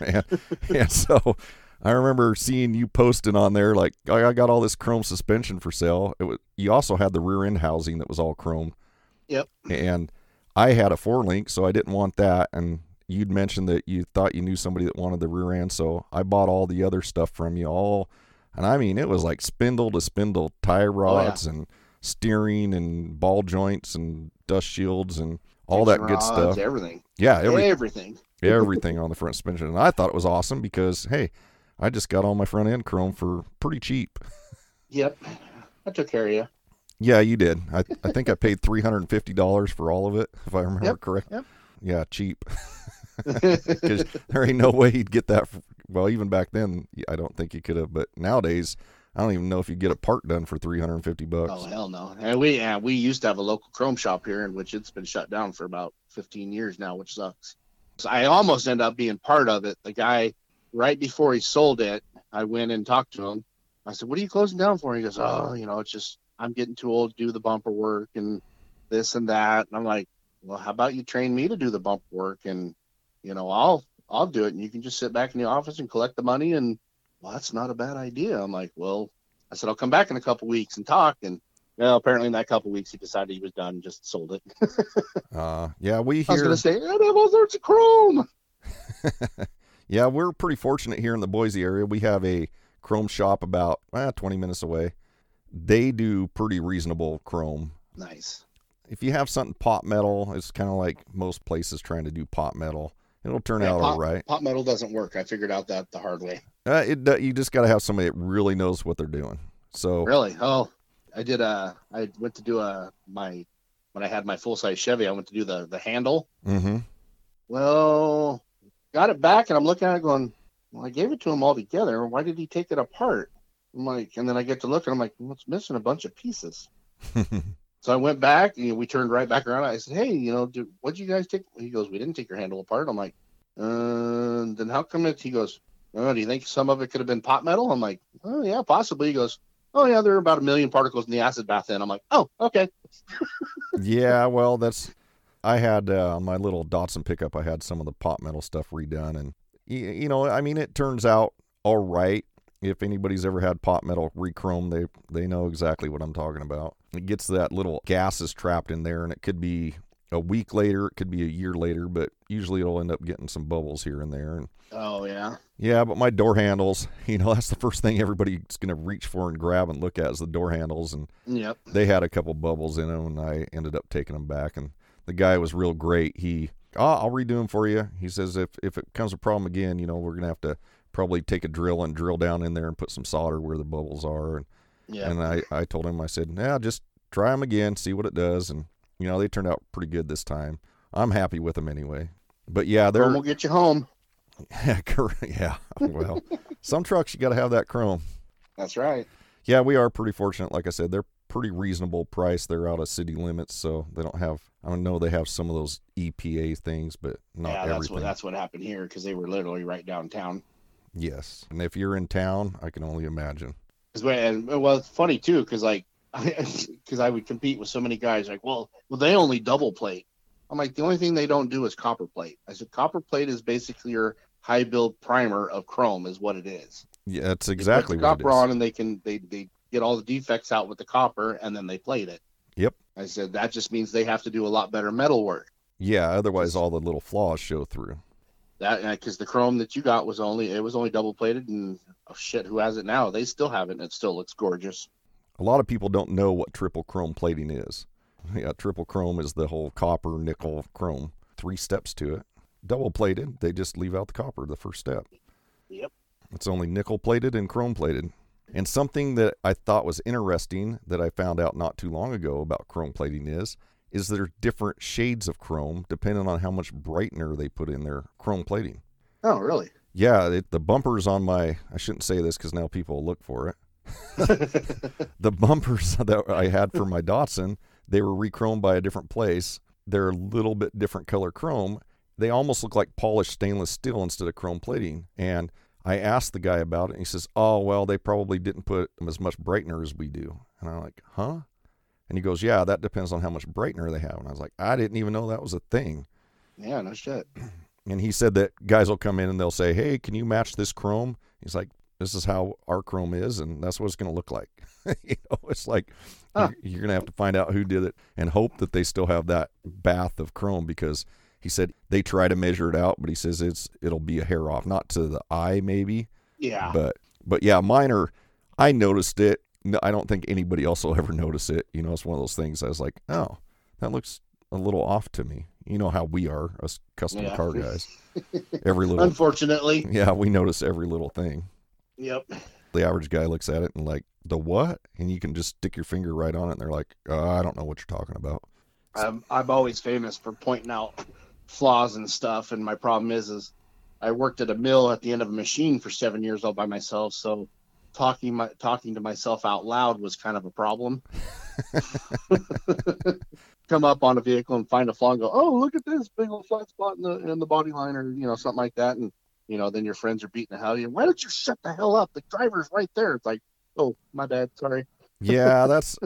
And, and so I remember seeing you posting on there like I I got all this chrome suspension for sale. It was you also had the rear end housing that was all chrome. Yep. And I had a four link, so I didn't want that. And you'd mentioned that you thought you knew somebody that wanted the rear end, so I bought all the other stuff from you all. And I mean, it was like spindle to spindle tie oh, rods and steering and ball joints and dust shields and all that good Rods, stuff. Everything. Yeah, every, everything. everything on the front suspension. And I thought it was awesome because, hey, I just got all my front end chrome for pretty cheap. Yep. I took care of you. Yeah, you did. I, I think I paid $350 for all of it, if I remember Yep, correct. yep. Yeah, cheap. Because there ain't no way he'd get that. For, well, even back then, I don't think you could have. But nowadays, I don't even know if you get a part done for 350 bucks. oh hell no. And we yeah, we used to have a local chrome shop here in which it's been shut down for about fifteen years now, which sucks. So I almost end up being part of it. The guy right before he sold it, I went and talked to him. I said, What are you closing down for? He goes, Oh, you know, it's just I'm getting too old to do the bumper work and this and that. And I'm like, Well, how about you train me to do the bumper work and you know, I'll I'll do it and you can just sit back in the office and collect the money and well, that's not a bad idea. I'm like, Well, I said, I'll come back in a couple weeks and talk and well, apparently in that couple weeks he decided he was done, and just sold it. Uh, yeah, we I was here. gonna say, I have all sorts of chrome. yeah, we're pretty fortunate here in the Boise area. We have a chrome shop about eh, 20 minutes away. They do pretty reasonable chrome. Nice. If you have something pot metal, it's kind of like most places trying to do pot metal. It'll turn Yeah, out pot, all right. pot metal doesn't work. I figured out that the hard way. Uh, it you just got to have somebody that really knows what they're doing. So Really? Oh, I did a. I went to do a my when I had my full size Chevy. I went to do the the handle. hmm Well, got it back, and I'm looking at it going. Well, I gave it to him all together. Why did he take it apart? I'm like, and then I get to look, and I'm like, well, it's missing a bunch of pieces. So I went back, and we turned right back around. I said, "Hey, you know, did, what'd you guys take?" He goes, "We didn't take your handle apart." I'm like, uh, "Then how come it?" He goes, "Oh, do you think some of it could have been pot metal?" I'm like, "Oh yeah, possibly." He goes, "Oh yeah, there are about a million particles in the acid bath." Then I'm like, "Oh, okay." yeah, well, that's. I had uh, on my little Datsun pickup. I had some of the pot metal stuff redone, and you know, I mean, it turns out all right. If anybody's ever had pot metal rechrome, they they know exactly what I'm talking about. It gets that little gases trapped in there, and it could be a week later, it could be a year later, but usually it'll end up getting some bubbles here and there. And Oh yeah. yeah, but my door handles, you know, that's the first thing everybody's going to reach for and grab and look at is the door handles. And Yep. they had a couple bubbles in them, and I ended up taking them back. And the guy was real great. He, oh, I'll redo them for you. He says if if it becomes a problem again, you know, we're gonna have to probably take a drill and drill down in there and put some solder where the bubbles are. And Yeah. and I I told him I said, yeah, just try them again, see what it does. And you know, they turned out pretty good this time. I'm happy with them anyway. But yeah, they're Chrome will get you home. yeah, correct. yeah. Well, some trucks you got to have that chrome. That's right. Yeah, we are pretty fortunate. Like I said, they're pretty reasonable price. They're out of city limits, so they don't have. I don't know they have some of those EPA things, but not yeah, that's everything. what that's what happened here because they were literally right downtown. Yes, and if you're in town, I can only imagine. and well, it's funny too because like because I would compete with so many guys like, well, well, they only double plate. I'm like, the only thing they don't do is copper plate. I said, copper plate is basically your high build primer of chrome, is what it is. Yeah, that's They put exactly the what copper is. on, and they can they they get all the defects out with the copper, and then they plate it. Yep. I said that just means they have to do a lot better metal work. Yeah, otherwise all the little flaws show through. That uh, because the chrome that you got was only it was only double plated, and oh shit, who has it now? They still have it, and it still looks gorgeous. A lot of people don't know what triple chrome plating is. Yeah, triple chrome is the whole copper, nickel, chrome. Three steps to it. Double plated, they just leave out the copper, the first step. Yep. It's only nickel plated and chrome plated. And something that I thought was interesting that I found out not too long ago about chrome plating is is there different shades of chrome depending on how much brightener they put in their chrome plating. Oh, really? Yeah, it, the bumpers on my I shouldn't say this because now people will look for it. the bumpers that I had for my Datsun, they were rechromed by a different place. They're a little bit different color chrome. They almost look like polished stainless steel instead of chrome plating. And I asked the guy about it, and he says, "Oh, well, they probably didn't put as much brightener as we do." And I'm like, "Huh?" And he goes, "Yeah, that depends on how much brightener they have." And I was like, "I didn't even know that was a thing." Yeah, no shit. And he said that guys will come in and they'll say, "Hey, can you match this chrome?" He's like, "This is how our chrome is, and that's what it's going to look like." you know, it's like Huh. you're, you're going to have to find out who did it and hope that they still have that bath of chrome because he said they try to measure it out, but he says it's it'll be a hair off, not to the eye maybe, Yeah. but but yeah, mine are. I noticed it. No, I don't think anybody else will ever notice it. You know, it's one of those things. I was like, oh, that looks a little off to me. You know how we are, us custom Yeah. car guys. Every little, Unfortunately. yeah, we notice every little thing. Yep. The average guy looks at it and like, the what? And you can just stick your finger right on it, and they're like, uh, I don't know what you're talking about. I'm I'm always famous for pointing out flaws and stuff, and my problem is is I worked at a mill at the end of a machine for seven years all by myself, so talking my talking to myself out loud was kind of a problem. Come up on a vehicle and find a flaw and go, oh look at this big old flat spot in the in the body line or you know something like that, and you know then your friends are beating the hell out of you. Why don't you shut the hell up? The driver's right there. It's like, oh my bad, sorry. yeah, that's.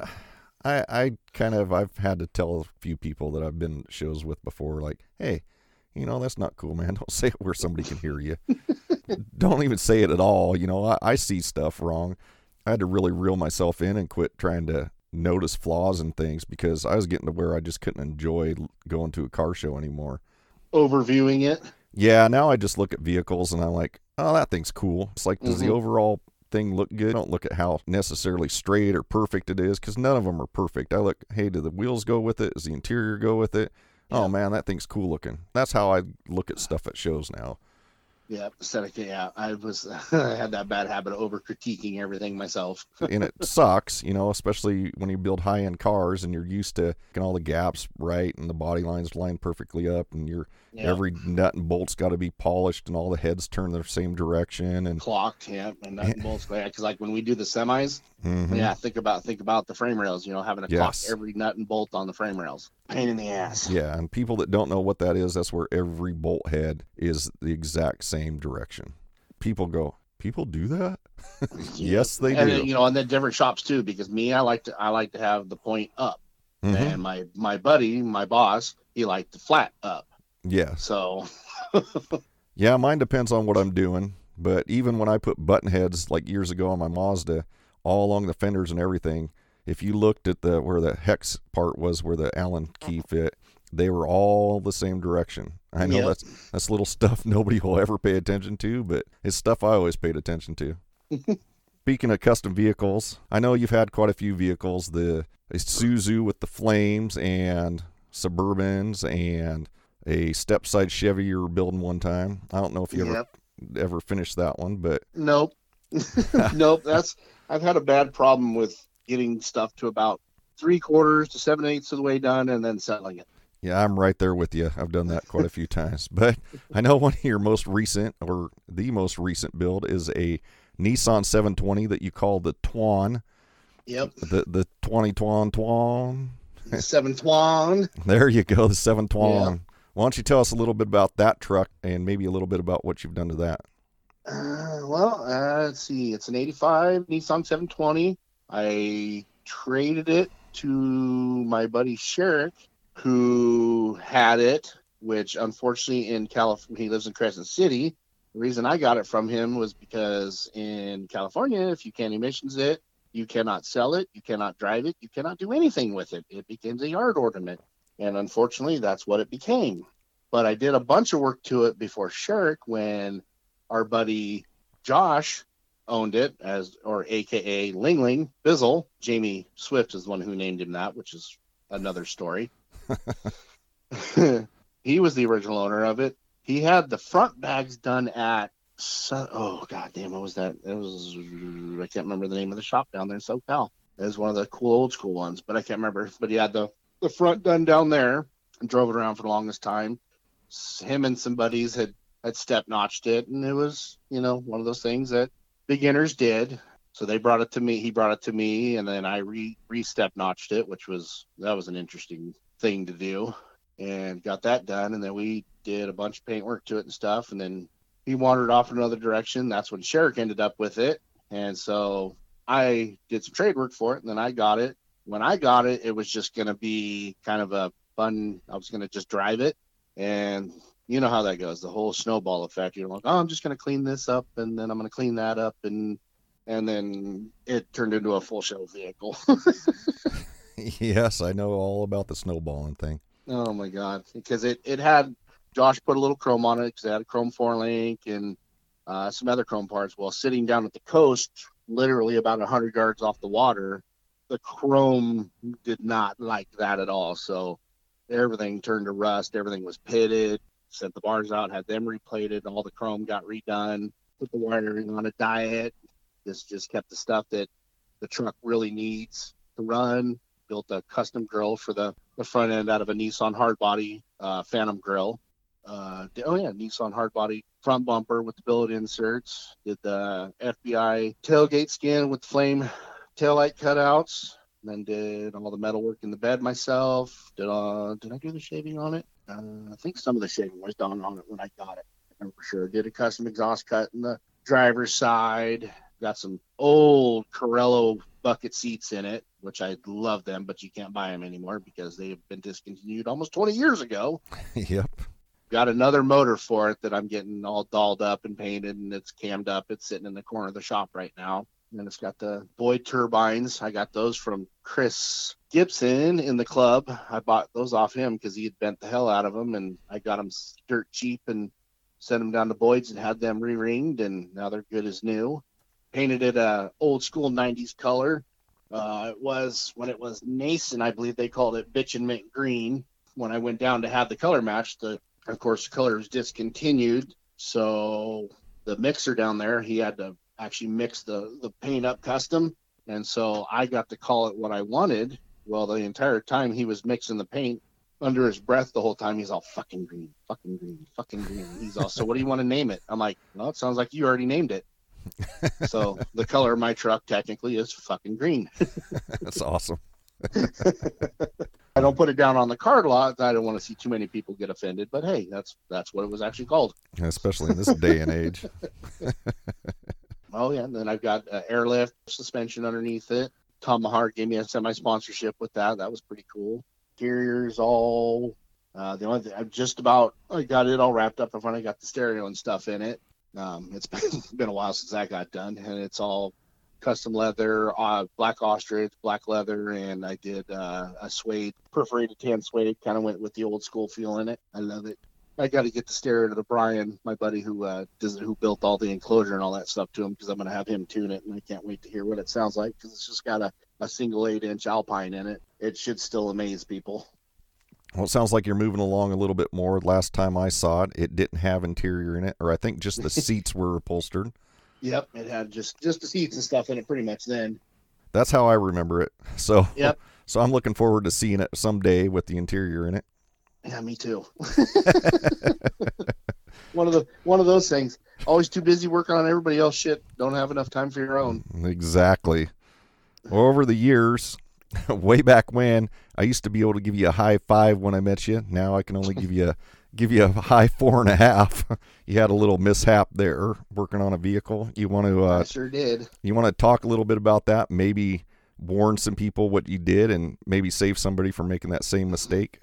I I kind of I've had to tell a few people that I've been shows with before, like, hey, you know that's not cool, man. Don't say it where somebody can hear you. Don't even say it at all. You know, I, I see stuff wrong. I had to really reel myself in and quit trying to notice flaws and things because I was getting to where I just couldn't enjoy going to a car show anymore. Overviewing it. Yeah, now I just look at vehicles and I'm like, oh, that thing's cool. It's like, does the Mhm. overall thing look good? I don't look at how necessarily straight or perfect it is because none of them are perfect. I look, hey, do the wheels go with it? Does the interior go with it? Yeah. Oh man, that thing's cool looking. That's how I look at stuff at shows now. Yeah, aesthetic. Yeah, I was I had that bad habit of over critiquing everything myself. and it sucks, you know, especially when you build high end cars and you're used to getting all the gaps right and the body lines lined perfectly up and your Yeah. every nut and bolt's got to be polished and all the heads turn the same direction and clocked, yeah, and nut and bolts. Because like when we do the semis, Mhm. yeah, think about think about the frame rails. You know, having to Yes. clock every nut and bolt on the frame rails. Pain in the ass. Yeah, and people that don't know what that is, that's where every bolt head is the exact same direction. People go, people do that? yes, they and do. then, you know, and then different shops too. Because me, I like to I like to have the point up, Mhm. and my my buddy, my boss, he liked the flat up. Yes. So Yeah, mine depends on what I'm doing. But even when I put button heads like years ago on my Mazda, all along the fenders and everything, if you looked at the where the hex part was where the Allen key fit, they were all the same direction. I know Yep. that's that's little stuff nobody will ever pay attention to, but it's stuff I always paid attention to. Speaking of custom vehicles, I know you've had quite a few vehicles. The Isuzu with the flames and Suburbans and a step-side Chevy you were building one time. I don't know if you ever Yep. ever finished that one, but Nope. nope. That's I've had a bad problem with getting stuff to about three quarters to seven eighths of the way done and then selling it. yeah, I'm right there with you. I've done that quite a few times. But I know one of your most recent or the most recent build is a Nissan 720 that you call the Twan, Yep. the the 20 Twan Twan. Seven Twan. There you go, the 7 Twan. Why don't you tell us a little bit about that truck and maybe a little bit about what you've done to that? Uh, well, uh, let's see. It's an 85 Nissan 720. I traded it to my buddy Sherrick, who had it, which unfortunately in California, he lives in Crescent City. The reason I got it from him was because in California, if you can't emissions it, you cannot sell it, you cannot drive it, you cannot do anything with it. It becomes a yard ornament. And unfortunately, that's what it became. But I did a bunch of work to it before Sherrick when our buddy Josh owned it as or aka Ling Ling Bizzle. Jamie Swift is the one who named him that, which is another story. he was the original owner of it. He had the front bags done at oh god damn what was that? It was I can't remember the name of the shop down there in SoCal. It was one of the cool old school ones, but I can't remember. But he had the the front done down there and drove it around for the longest time. Him and some buddies had had step notched it, and it was you know one of those things that beginners did. So they brought it to me. He brought it to me, and then I re re step notched it, which was that was an interesting thing to do, and got that done. And then we did a bunch of paint work to it and stuff, and then he wandered off in another direction. That's when Sherrick ended up with it, and so I did some trade work for it, and then I got it. When I got it, it was just going to be kind of a fun. I was going to just drive it, and you know how that goes. The whole snowball effect. You're like, oh, I'm just going to clean this up, and then I'm going to clean that up, and and then it turned into a full show vehicle. yes, I know all about the snowballing thing. Oh my god! Because it it had Josh put a little chrome on it because it had a chrome four link and uh, some other chrome parts. Well, sitting down at the coast, literally about hundred yards off the water, the chrome did not like that at all. So everything turned to rust. Everything was pitted. Sent the bars out, had them replated. All the chrome got redone. Put the wiring on a diet. This just kept the stuff that the truck really needs to run. Built a custom grill for the, the front end out of a Nissan hardbody uh, Phantom grill. Uh, oh yeah, Nissan hardbody front bumper with the billet inserts. Did the FBI tailgate skin with flame taillight cutouts. Then did all the metal work in the bed myself. Did uh did I do the shaving on it? Uh, I think some of the shaving was done on it when I got it. I remember for sure. Did a custom exhaust cut in the driver's side. Got some old Corello bucket seats in it, which I love them, but you can't buy them anymore because they have been discontinued almost 20 years ago. yep. Got another motor for it that I'm getting all dolled up and painted, and it's cammed up. It's sitting in the corner of the shop right now. And it's got the Boyd turbines. I got those from Chris Gibson in the club. I bought those off him because he had bent the hell out of them, and I got them dirt cheap and sent them down to Boyd's and had them re-ringed, and now they're good as new. Painted it a old school '90s color. Uh, it was when it was Nissan, I believe they called it bitch and mint green. When I went down to have the color match, the of course the color was discontinued. So the mixer down there, he had to actually mix the the paint up custom, and so I got to call it what I wanted. Well, the entire time he was mixing the paint, under his breath the whole time, he's all fucking green, fucking green, fucking green. He's all, so what do you want to name it? I'm like, well, it sounds like you already named it. so the color of my truck technically is fucking green. That's awesome. I don't put it down on the card a lot. I don't want to see too many people get offended, but hey, that's that's what it was actually called. Especially in this day and age. Oh yeah, and then I've got uh, airlift suspension underneath it. Tom Mahar gave me a semi-sponsorship with that. That was pretty cool. Interiors all. Uh, the only thing I've just about I got it all wrapped up I finally got the stereo and stuff in it. Um, it's been, been a while since that got done, and it's all custom leather, uh, black ostrich, black leather, and I did uh, a suede, perforated tan suede. Kind of went with the old school feel in it. I love it. I got to get the stereo to at Brian, my buddy who uh, does who built all the enclosure and all that stuff to him because I'm going to have him tune it, and I can't wait to hear what it sounds like because it's just got a, a single eight inch Alpine in it. It should still amaze people. Well, it sounds like you're moving along a little bit more. Last time I saw it, it didn't have interior in it, or I think just the seats were upholstered. Yep, it had just just the seats and stuff in it pretty much then. That's how I remember it. So, Yep. so I'm looking forward to seeing it someday with the interior in it. Yeah, me too. one of the one of those things. Always too busy working on everybody else shit. Don't have enough time for your own. Exactly. Over the years, way back when, I used to be able to give you a high five when I met you. Now I can only give you a give you a high four and a half. You had a little mishap there working on a vehicle. You want to I uh, sure did. you want to talk a little bit about that? Maybe warn some people what you did, and maybe save somebody from making that same mistake.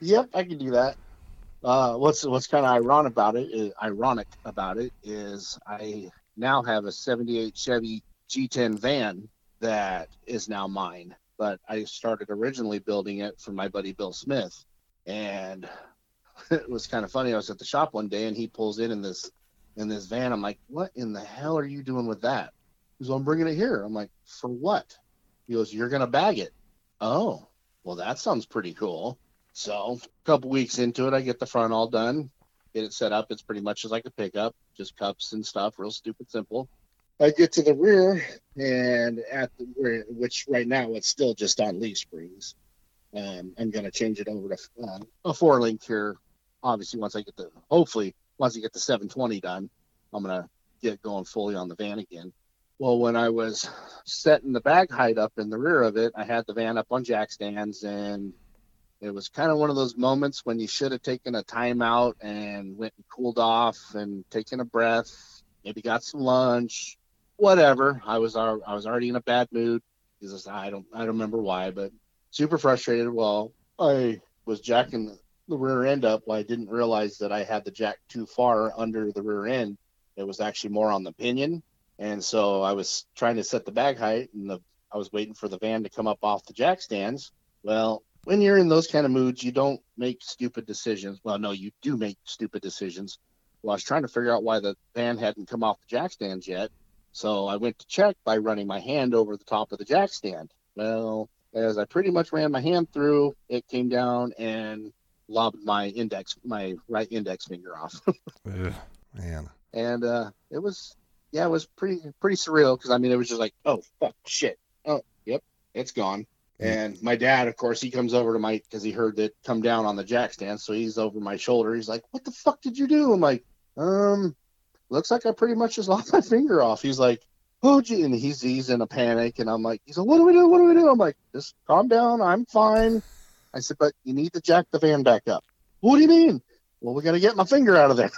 Yep, I can do that. Uh, what's what's kind of ironic about it is ironic about it is I now have a '78 Chevy G10 van that is now mine. But I started originally building it for my buddy Bill Smith, and it was kind of funny. I was at the shop one day, and he pulls in in this in this van. I'm like, "What in the hell are you doing with that?" He goes, "I'm bringing it here." I'm like, "For what?" He goes, "You're gonna bag it." Oh, well, that sounds pretty cool. So a couple weeks into it, I get the front all done, get it set up. It's pretty much just like a pickup, just cups and stuff, real stupid simple. I get to the rear, and at the rear, which right now it's still just on leaf springs. Um, I'm gonna change it over to uh, a four link here. Obviously, once I get the hopefully once I get the 720 done, I'm gonna get going fully on the van again. Well, when I was setting the bag height up in the rear of it, I had the van up on jack stands and it was kind of one of those moments when you should have taken a timeout and went and cooled off and taken a breath, maybe got some lunch, whatever. I was I was already in a bad mood because I don't I don't remember why, but super frustrated. Well, I was jacking the, rear end up. Well, I didn't realize that I had the jack too far under the rear end. It was actually more on the pinion, and so I was trying to set the bag height, and the I was waiting for the van to come up off the jack stands. Well, when you're in those kind of moods, you don't make stupid decisions. Well, no, you do make stupid decisions. Well, I was trying to figure out why the van hadn't come off the jack stands yet. So I went to check by running my hand over the top of the jack stand. Well, as I pretty much ran my hand through, it came down and lobbed my index, my right index finger off. Ugh, man. and uh, it was, yeah, it was pretty pretty surreal because I mean, it was just like, oh fuck, shit, oh yep, it's gone. And my dad, of course, he comes over to my because he heard it come down on the jack stand, so he's over my shoulder. He's like, "What the fuck did you do?" I'm like, "Um, looks like I pretty much just lost my finger off." He's like, "Oh, gee," and he's he's in a panic, and I'm like, "He's like, what do we do? What do we do?" I'm like, "Just calm down. I'm fine." I said, "But you need to jack the van back up." What do you mean? Well, we got to get my finger out of there.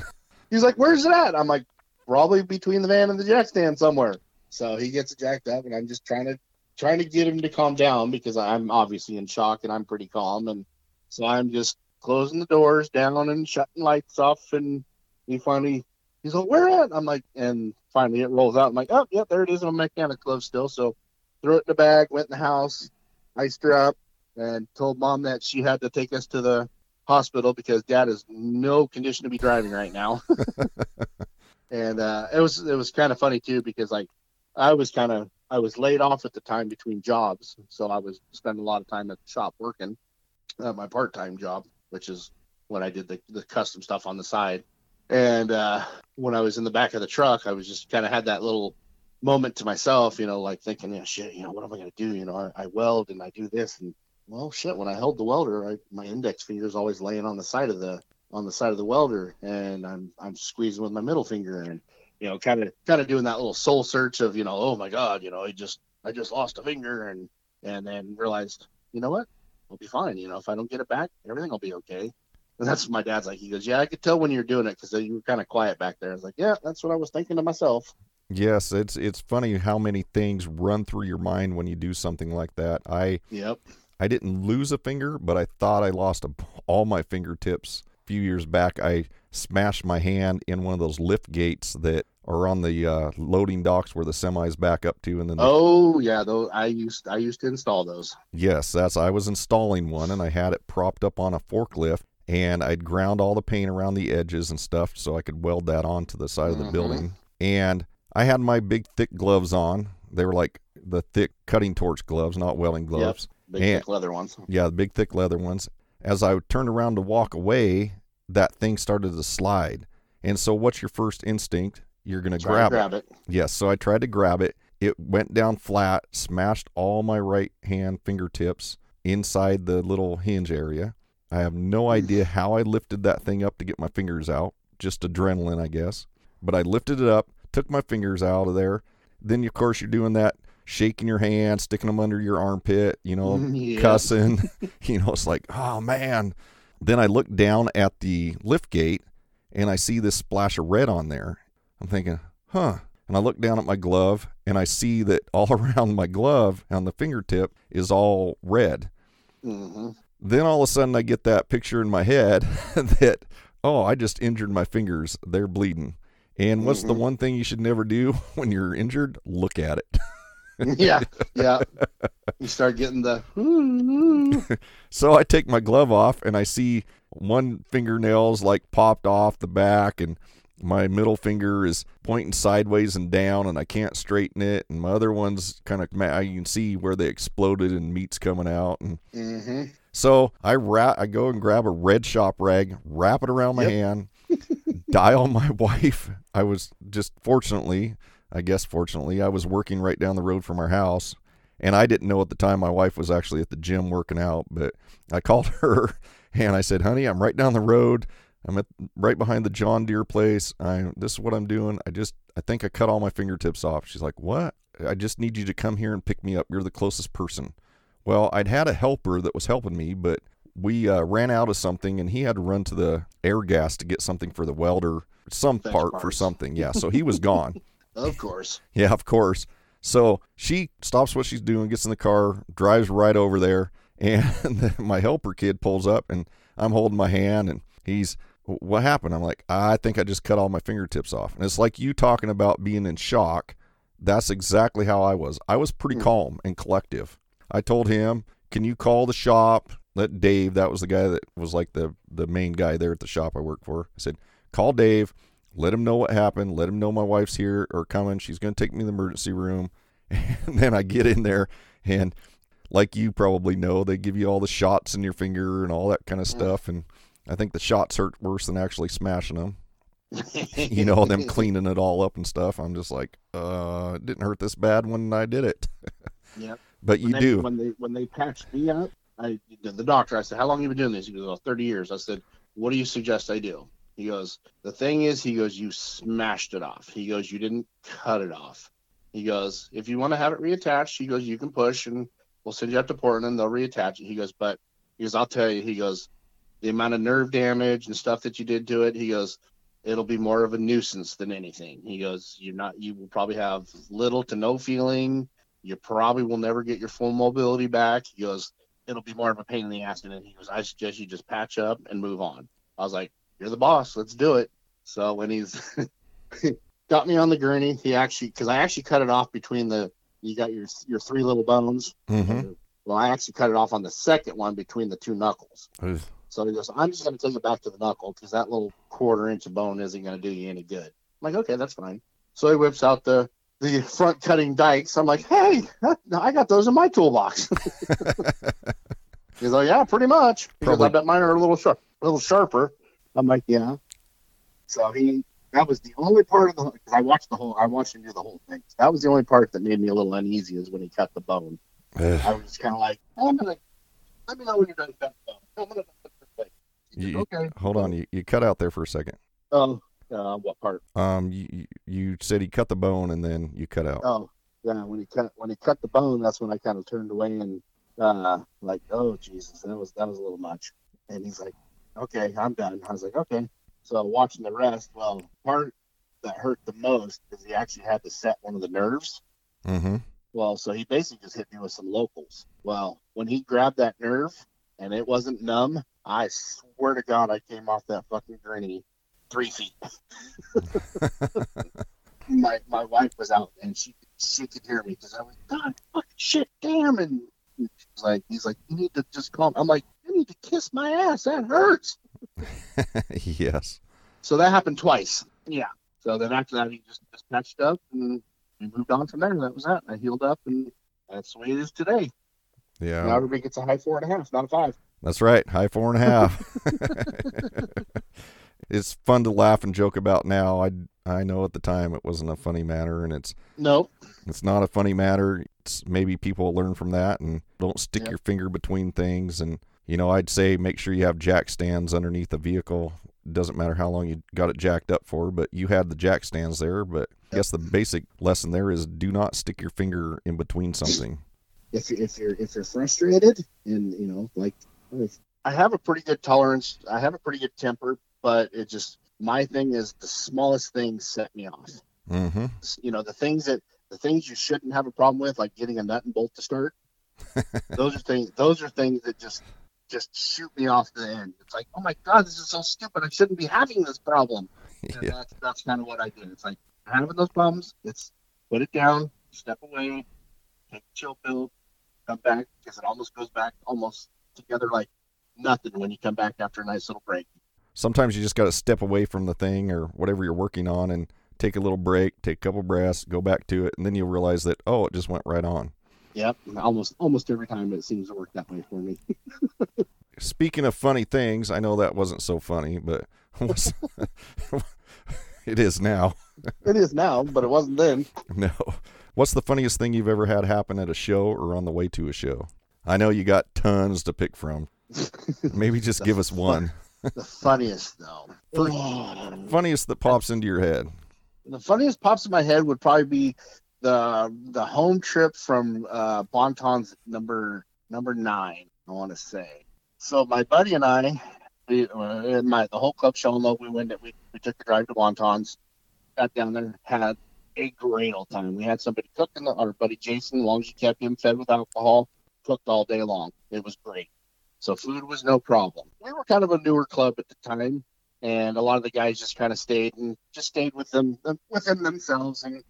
he's like, "Where's it at?" I'm like, "Probably between the van and the jack stand somewhere." So he gets it jacked up, and I'm just trying to trying to get him to calm down because I'm obviously in shock and I'm pretty calm, and so I'm just closing the doors down and shutting lights off, and he finally he's like, "Where at?" I'm like, and finally it rolls out. I'm like, "Oh, yeah, there it is in a mechanic glove still." So threw it in the bag, went in the house, iced her up, and told mom that she had to take us to the hospital because dad is no condition to be driving right now. and uh, it was it was kind of funny too because like I was kind of I was laid off at the time between jobs, so I was spending a lot of time at the shop working, uh, my part time job, which is when I did the, the custom stuff on the side. And uh, when I was in the back of the truck, I was just kind of had that little moment to myself, you know, like thinking, yeah, shit, you know, what am I gonna do? You know, I, I weld and I do this, and well, shit. When I held the welder, I, my index finger is always laying on the side of the on the side of the welder, and I'm I'm squeezing with my middle finger, and you know, kind of kind of doing that little soul search of, you know, oh my god, you know, I just I just lost a finger, and and then realized, you know what, I'll be fine. You know, if I don't get it back, everything will be okay. And that's what my dad's like. He goes, yeah, I could tell when you're doing it because you were kind of quiet back there. I was like, yeah, that's what I was thinking to myself. Yes, it's it's funny how many things run through your mind when you do something like that. I Yep. I didn't lose a finger, but I thought I lost a, all my fingertips few years back, I smashed my hand in one of those lift gates that are on the uh, loading docks where the semis back up to, and then the, Oh yeah, though I used I used to install those. yes, that's I was installing one, and I had it propped up on a forklift, and I'd ground all the paint around the edges and stuff so I could weld that onto the side of the Mhm. building, and I had my big thick gloves on. They were like the thick cutting torch gloves, not welding gloves. Big And- thick leather ones. Yeah, the big thick leather ones. As I turned around to walk away, that thing started to slide. And so what's your first instinct? You're going to grab, grab it. it. Yes, so I tried to grab it. It went down flat, smashed all my right hand fingertips inside the little hinge area. I have no mm. idea how I lifted that thing up to get my fingers out. Just adrenaline, I guess. But I lifted it up, took my fingers out of there. Then, of course, you're doing that, shaking your hand, sticking them under your armpit, you know, Yeah. cussing. you know, it's like, oh man. Then I look down at the lift gate and I see this splash of red on there. I'm thinking, huh. And I look down at my glove and I see that all around my glove on the fingertip is all red. hmm Then all of a sudden I get that picture in my head that, oh, I just injured my fingers. They're bleeding. And what's the Mhm. one thing you should never do when you're injured? Look at it. yeah, yeah. You start getting the. So I take my glove off and I see one fingernail's like popped off the back and my middle finger is pointing sideways and down and I can't straighten it and my other one's kind of you can see where they exploded and meat's coming out and Mhm. so I wrap I go and grab a red shop rag, wrap it around my Yep. hand, dial my wife. I was just fortunately, I guess fortunately, I was working right down the road from our house. And I didn't know at the time my wife was actually at the gym working out, but I called her and I said, "Honey, I'm right down the road. I'm at right behind the John Deere place. I this is what I'm doing. I just I think I cut all my fingertips off." She's like, "What? I just need you to come here and pick me up. You're the closest person." Well, I'd had a helper that was helping me, but we uh, ran out of something, and he had to run to the Airgas to get something for the welder, some part for something. Yeah, so he was gone. Of course. Yeah, of course. So she stops what she's doing, gets in the car, drives right over there, and my helper kid pulls up, and I'm holding my hand, and he's, "What happened?" I'm like, "I think I just cut all my fingertips off." And it's like you talking about being in shock. That's exactly how I was. I was pretty Hmm. calm and collective. I told him, "Can you call the shop?" Let Dave, that was the guy that was like the the main guy there at the shop I work for. I said, "Call Dave." Let him know what happened let him know my wife's here or coming she's going to take me to the emergency room and then i get in there and like you probably know they give you all the shots in your finger and all that kind of stuff and i think the shots hurt worse than actually smashing them you know them cleaning it all up and stuff i'm just like uh it didn't hurt this bad when i did it Yep. but you when they, do when they when they patched me up. I the doctor. I said, "How long have you been doing this?" He goes, "Oh, 30 years." I said, "What do you suggest I do?" He goes, "The thing is, he goes, you smashed it off." He goes, "You didn't cut it off." He goes, "If you want to have it reattached, he goes, you can push and we'll send you up to Portland. And they'll reattach it." He goes, "But he goes, I'll tell you." He goes, "The amount of nerve damage and stuff that you did to it." He goes, "It'll be more of a nuisance than anything." He goes, "You're not. You will probably have little to no feeling." you probably will never get your full mobility back. He goes, it'll be more of a pain in the ass. And he goes, I suggest you just patch up and move on. I was like, you're the boss. Let's do it. So when he's got me on the gurney, he actually, because I actually cut it off between the, you got your your three little bones. mm-hmm. Well, I actually cut it off on the second one between the two knuckles. So he goes, I'm just going to take it back to the knuckle because that little quarter inch of bone isn't going to do you any good. I'm like, okay, that's fine. So he whips out the the front cutting dikes. I'm like, hey, I got those in my toolbox. He's like, yeah, pretty much. Because I bet mine are a little sharp, a little sharper. I'm like, yeah. So he, that was the only part of the. Because I watched the whole, I watched him do the whole thing. That was the only part that made me a little uneasy is when he cut the bone. I was just kind of like, oh, I'm gonna, let me know when you're done cutting the bone. I'm gonna. You- okay. hold on you, you cut out there for a second Oh, uh, what part? um you, you- you said he cut the bone and then you cut out Oh, yeah. When he cut when he cut the bone, that's when I kind of turned away and uh, like, oh Jesus, that was that was a little much. And he's like, okay, I'm done. I was like, okay. So watching the rest, well, part that hurt the most is he actually had to set one of the nerves. mm-hmm Well, so he basically just hit me with some locals. Well, when he grabbed that nerve and it wasn't numb, I swear to God, I came off that fucking gurney three feet. my my wife was out and she she could hear me because I was God, fucking shit, damn, and he's like, he's like, you need to just calm. I'm like, need to kiss my ass. That hurts. yes. So that happened twice. Yeah. So then after that, he just just patched up and we moved on from there. That was that. I healed up, and that's the way it is today. Yeah. Now everybody gets a high four and a half, not a five. That's right. High four and a half. it's fun to laugh and joke about now. I I know at the time it wasn't a funny matter, and it's Nope. it's not a funny matter. It's maybe people learn from that and don't stick Yep. your finger between things. And you know, I'd say make sure you have jack stands underneath the vehicle. Doesn't matter how long you got it jacked up for, but you had the jack stands there. But I guess the basic lesson there is do not stick your finger in between something. If you if you're if you're frustrated and you know like I have a pretty good tolerance. I have a pretty good temper, but it just my thing is the smallest things set me off. Mm-hmm. you know the things that the things you shouldn't have a problem with like getting a nut and bolt to start those are things those are things that just just shoot me off the end. It's like oh my god this is so stupid. I shouldn't be having this problem. And Yeah. that's that's kind of what i did. It's like having those problems. It's put it down step away take a chill pill come back because it almost goes back almost together like nothing when you come back after a nice little break. Sometimes you just got to step away from the thing or whatever you're working on and take a little break, take a couple breaths, go back to it, and then you'll realize that oh, it just went right on. Yep almost almost every time it seems to work that way for me Speaking of funny things, I know that wasn't so funny, but it is now. it is now but it wasn't then No. What's the funniest thing you've ever had happen at a show or on the way to a show? I know you got tons to pick from. Maybe just give us one. the funniest though. Oh, Funniest that pops into your head. the funniest pops in my head would probably be the the home trip from uh, Bonton's number number nine. I want to say. So my buddy and I, we, uh, my the whole club show love. We went. We we took a drive to Bonton's, got down there, had a great old time. We had somebody cooking. Our buddy Jason, as long as you kept him fed with alcohol, cooked all day long. It was great. So food was no problem. We were kind of a newer club at the time, and a lot of the guys just kind of stayed and just stayed with them within themselves, and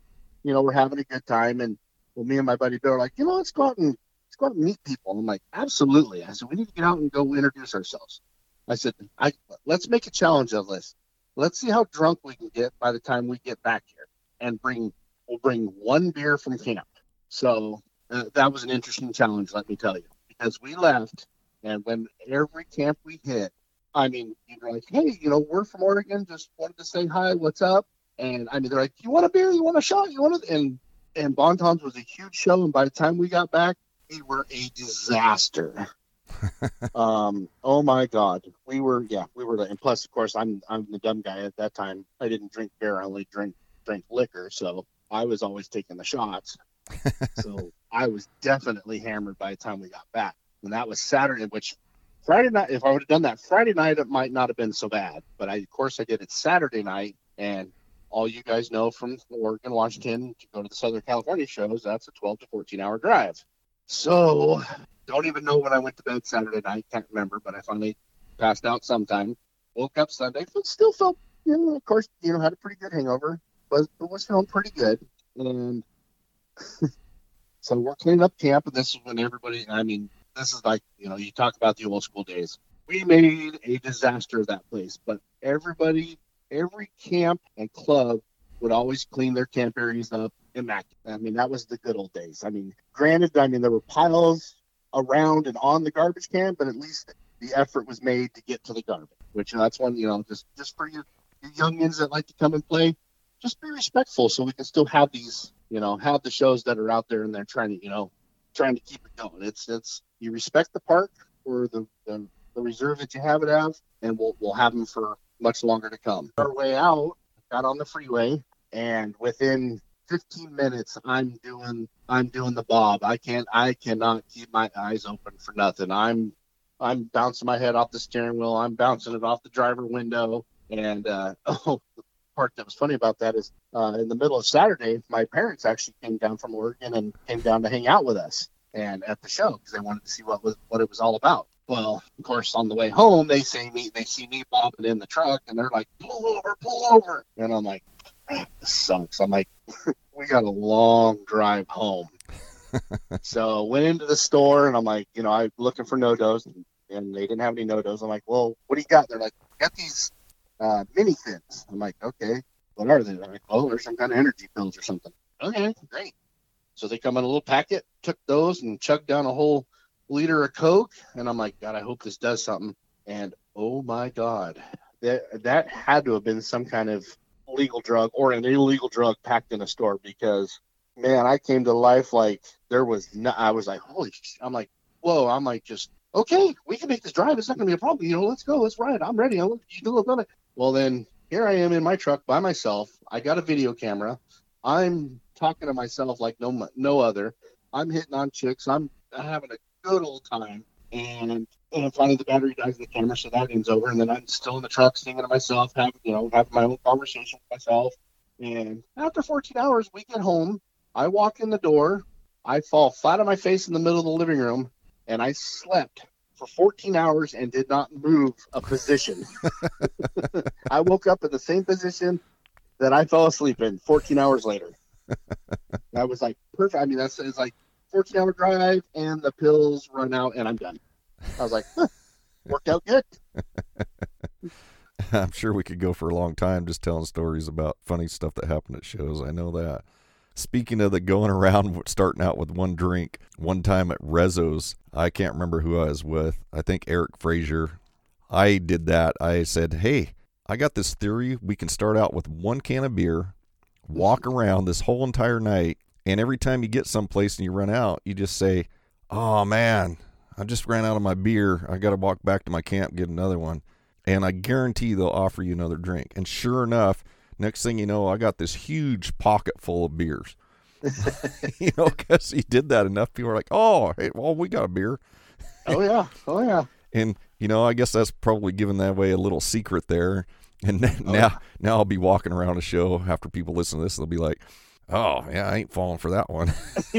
you know we're having a good time. And well, me and my buddy Bill are like, you know, let's go out and let's go out and meet people. And I'm like, absolutely. I said we need to get out and go introduce ourselves. I said, I let's make a challenge of this. Let's see how drunk we can get by the time we get back here, and bring we'll bring one beer from camp. So uh, that was an interesting challenge, let me tell you, because we left, and when every camp we hit, I mean, you're like, hey, you know, we're from Oregon, just wanted to say hi, what's up? And I mean, they're like, you want a beer? You want a shot? You want it? And and Bonton's was a huge show, and by the time we got back, we were a disaster. um, oh my God, we were yeah, we were. And plus, of course, I'm I'm the dumb guy at that time. I didn't drink beer; I only drink drink liquor, so I was always taking the shots. so I was definitely hammered by the time we got back, and that was Saturday, which Friday night. If I would have done that Friday night, it might not have been so bad. But I, of course, I did it Saturday night, and all you guys know from Oregon, Washington to go to the Southern California shows, that's a 12 to 14 hour drive. So don't even know when I went to bed Saturday night. Can't remember, but I finally passed out sometime. Woke up Sunday, but still felt, you know, of course, you know, had a pretty good hangover, but, but was feeling pretty good. And so we're cleaning up camp, and this is when everybody, I mean, this is like, you know, you talk about the old school days. We made a disaster of that place, but everybody, every camp and club would always clean their camp areas up immaculate. I mean, that was the good old days. I mean, granted, I mean, there were piles around and on the garbage can, but at least the effort was made to get to the garbage, which that's one, you know, just, just for you, you youngins that like to come and play, just be respectful so we can still have these, you know, have the shows that are out there and they're trying to, you know, trying to keep it going. It's, it's, you respect the park or the, the, the reserve that you have it have, and we'll, we'll have them for much longer to come. Our way out, got on the freeway, and within 15 minutes i'm doing i'm doing the bob. I can't i cannot keep my eyes open for nothing. I'm i'm bouncing my head off the steering wheel. I'm bouncing it off the driver window. And uh oh the part that was funny about that is uh in the middle of saturday my parents actually came down from oregon and came down to hang out with us and at the show because they wanted to see what was what it was all about Well, of course, on the way home, they see me, they see me bobbing in the truck, and they're like, "Pull over, pull over!" And I'm like, ah, "This sucks." I'm like, "We got a long drive home." so went into the store, and I'm like, you know, I'm looking for NoDoz, and, and they didn't have any NoDoz. I'm like, "Well, what do you got?" They're like, "Got these uh, mini thins." I'm like, "Okay, what are they?" They're like, "Oh, they're some kind of energy pills or something." Okay, great. So they come in a little packet, took those and chugged down a whole liter of Coke. And I'm like, God, I hope this does something. And oh my God, that, that had to have been some kind of legal drug or an illegal drug packed in a store because, man, I came to life like there was no, I was like, holy, I'm like, whoa, I'm like, just, okay, we can make this drive. It's not going to be a problem. You know, let's go. Let's ride. I'm ready. I'm, you. Well, then here I am in my truck by myself. I got a video camera. I'm talking to myself like no no other. I'm hitting on chicks. I'm having a good old time. And then finally the battery dies in the camera, so that ends over. And then I'm still in the truck singing to myself, having you know having my own conversation with myself. And after 14 hours, we get home. I walk in the door. I fall flat on my face in the middle of the living room, and I slept for 14 hours and did not move a position. I woke up in the same position that I fell asleep in 14 hours later. that was like perfect. I mean, that's it's like 14 hour drive and the pills run out and I'm done. I was like, huh, worked out good. I'm sure we could go for a long time just telling stories about funny stuff that happened at shows. I know that. Speaking of the going around, starting out with one drink, one time at Rezzo's, I can't remember who I was with. I think Eric Frazier. I did that. I said, Hey, I got this theory. We can start out with one can of beer, walk mm-hmm. around this whole entire night, and every time you get someplace and you run out, you just say, "Oh man, I just ran out of my beer. I got to walk back to my camp get another one." And I guarantee they'll offer you another drink. And sure enough, next thing you know, I got this huge pocket full of beers. you know, because he did that enough, people are like, "Oh, hey, well, we got a beer." Oh yeah, oh yeah. and you know, I guess that's probably giving that away a little secret there. And oh, now, oh. now I'll be walking around a show after people listen to this. They'll be like, "Oh, yeah, I ain't falling for that one."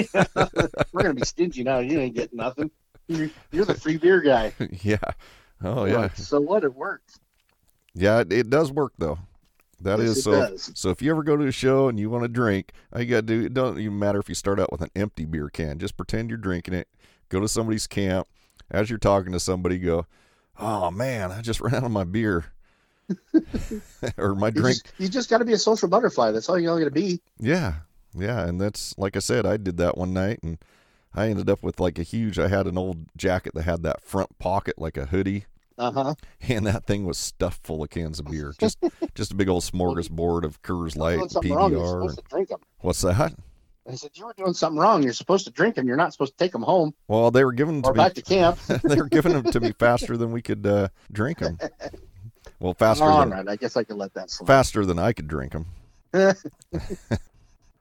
We're gonna be stingy now. You ain't getting nothing. You're, you're the free beer guy. yeah. Oh yeah. So what? It works. Yeah, it, it does work though. That yes, is so. Does. So if you ever go to a show and you want to drink, all you got to do it doesn't even matter if you start out with an empty beer can. Just pretend you're drinking it. Go to somebody's camp. As you're talking to somebody, go, "Oh man, I just ran out of my beer." or my drink. You just, you just got to be a social butterfly. That's all you got to be. Yeah, yeah, and that's like I said, I did that one night, and I ended up with like a huge. I had an old jacket that had that front pocket like a hoodie. Uh huh. And that thing was stuffed full of cans of beer. Just, just a big old smorgasbord of Coors Light, PBR. And, what's that? I said, you were doing something wrong. You're supposed to drink them. You're not supposed to take them home. Well, they were giving them or to back to camp. they were giving them to me faster than we could uh, drink them. Well, faster. All than, right, I guess I can let that slide. Faster than I could drink them.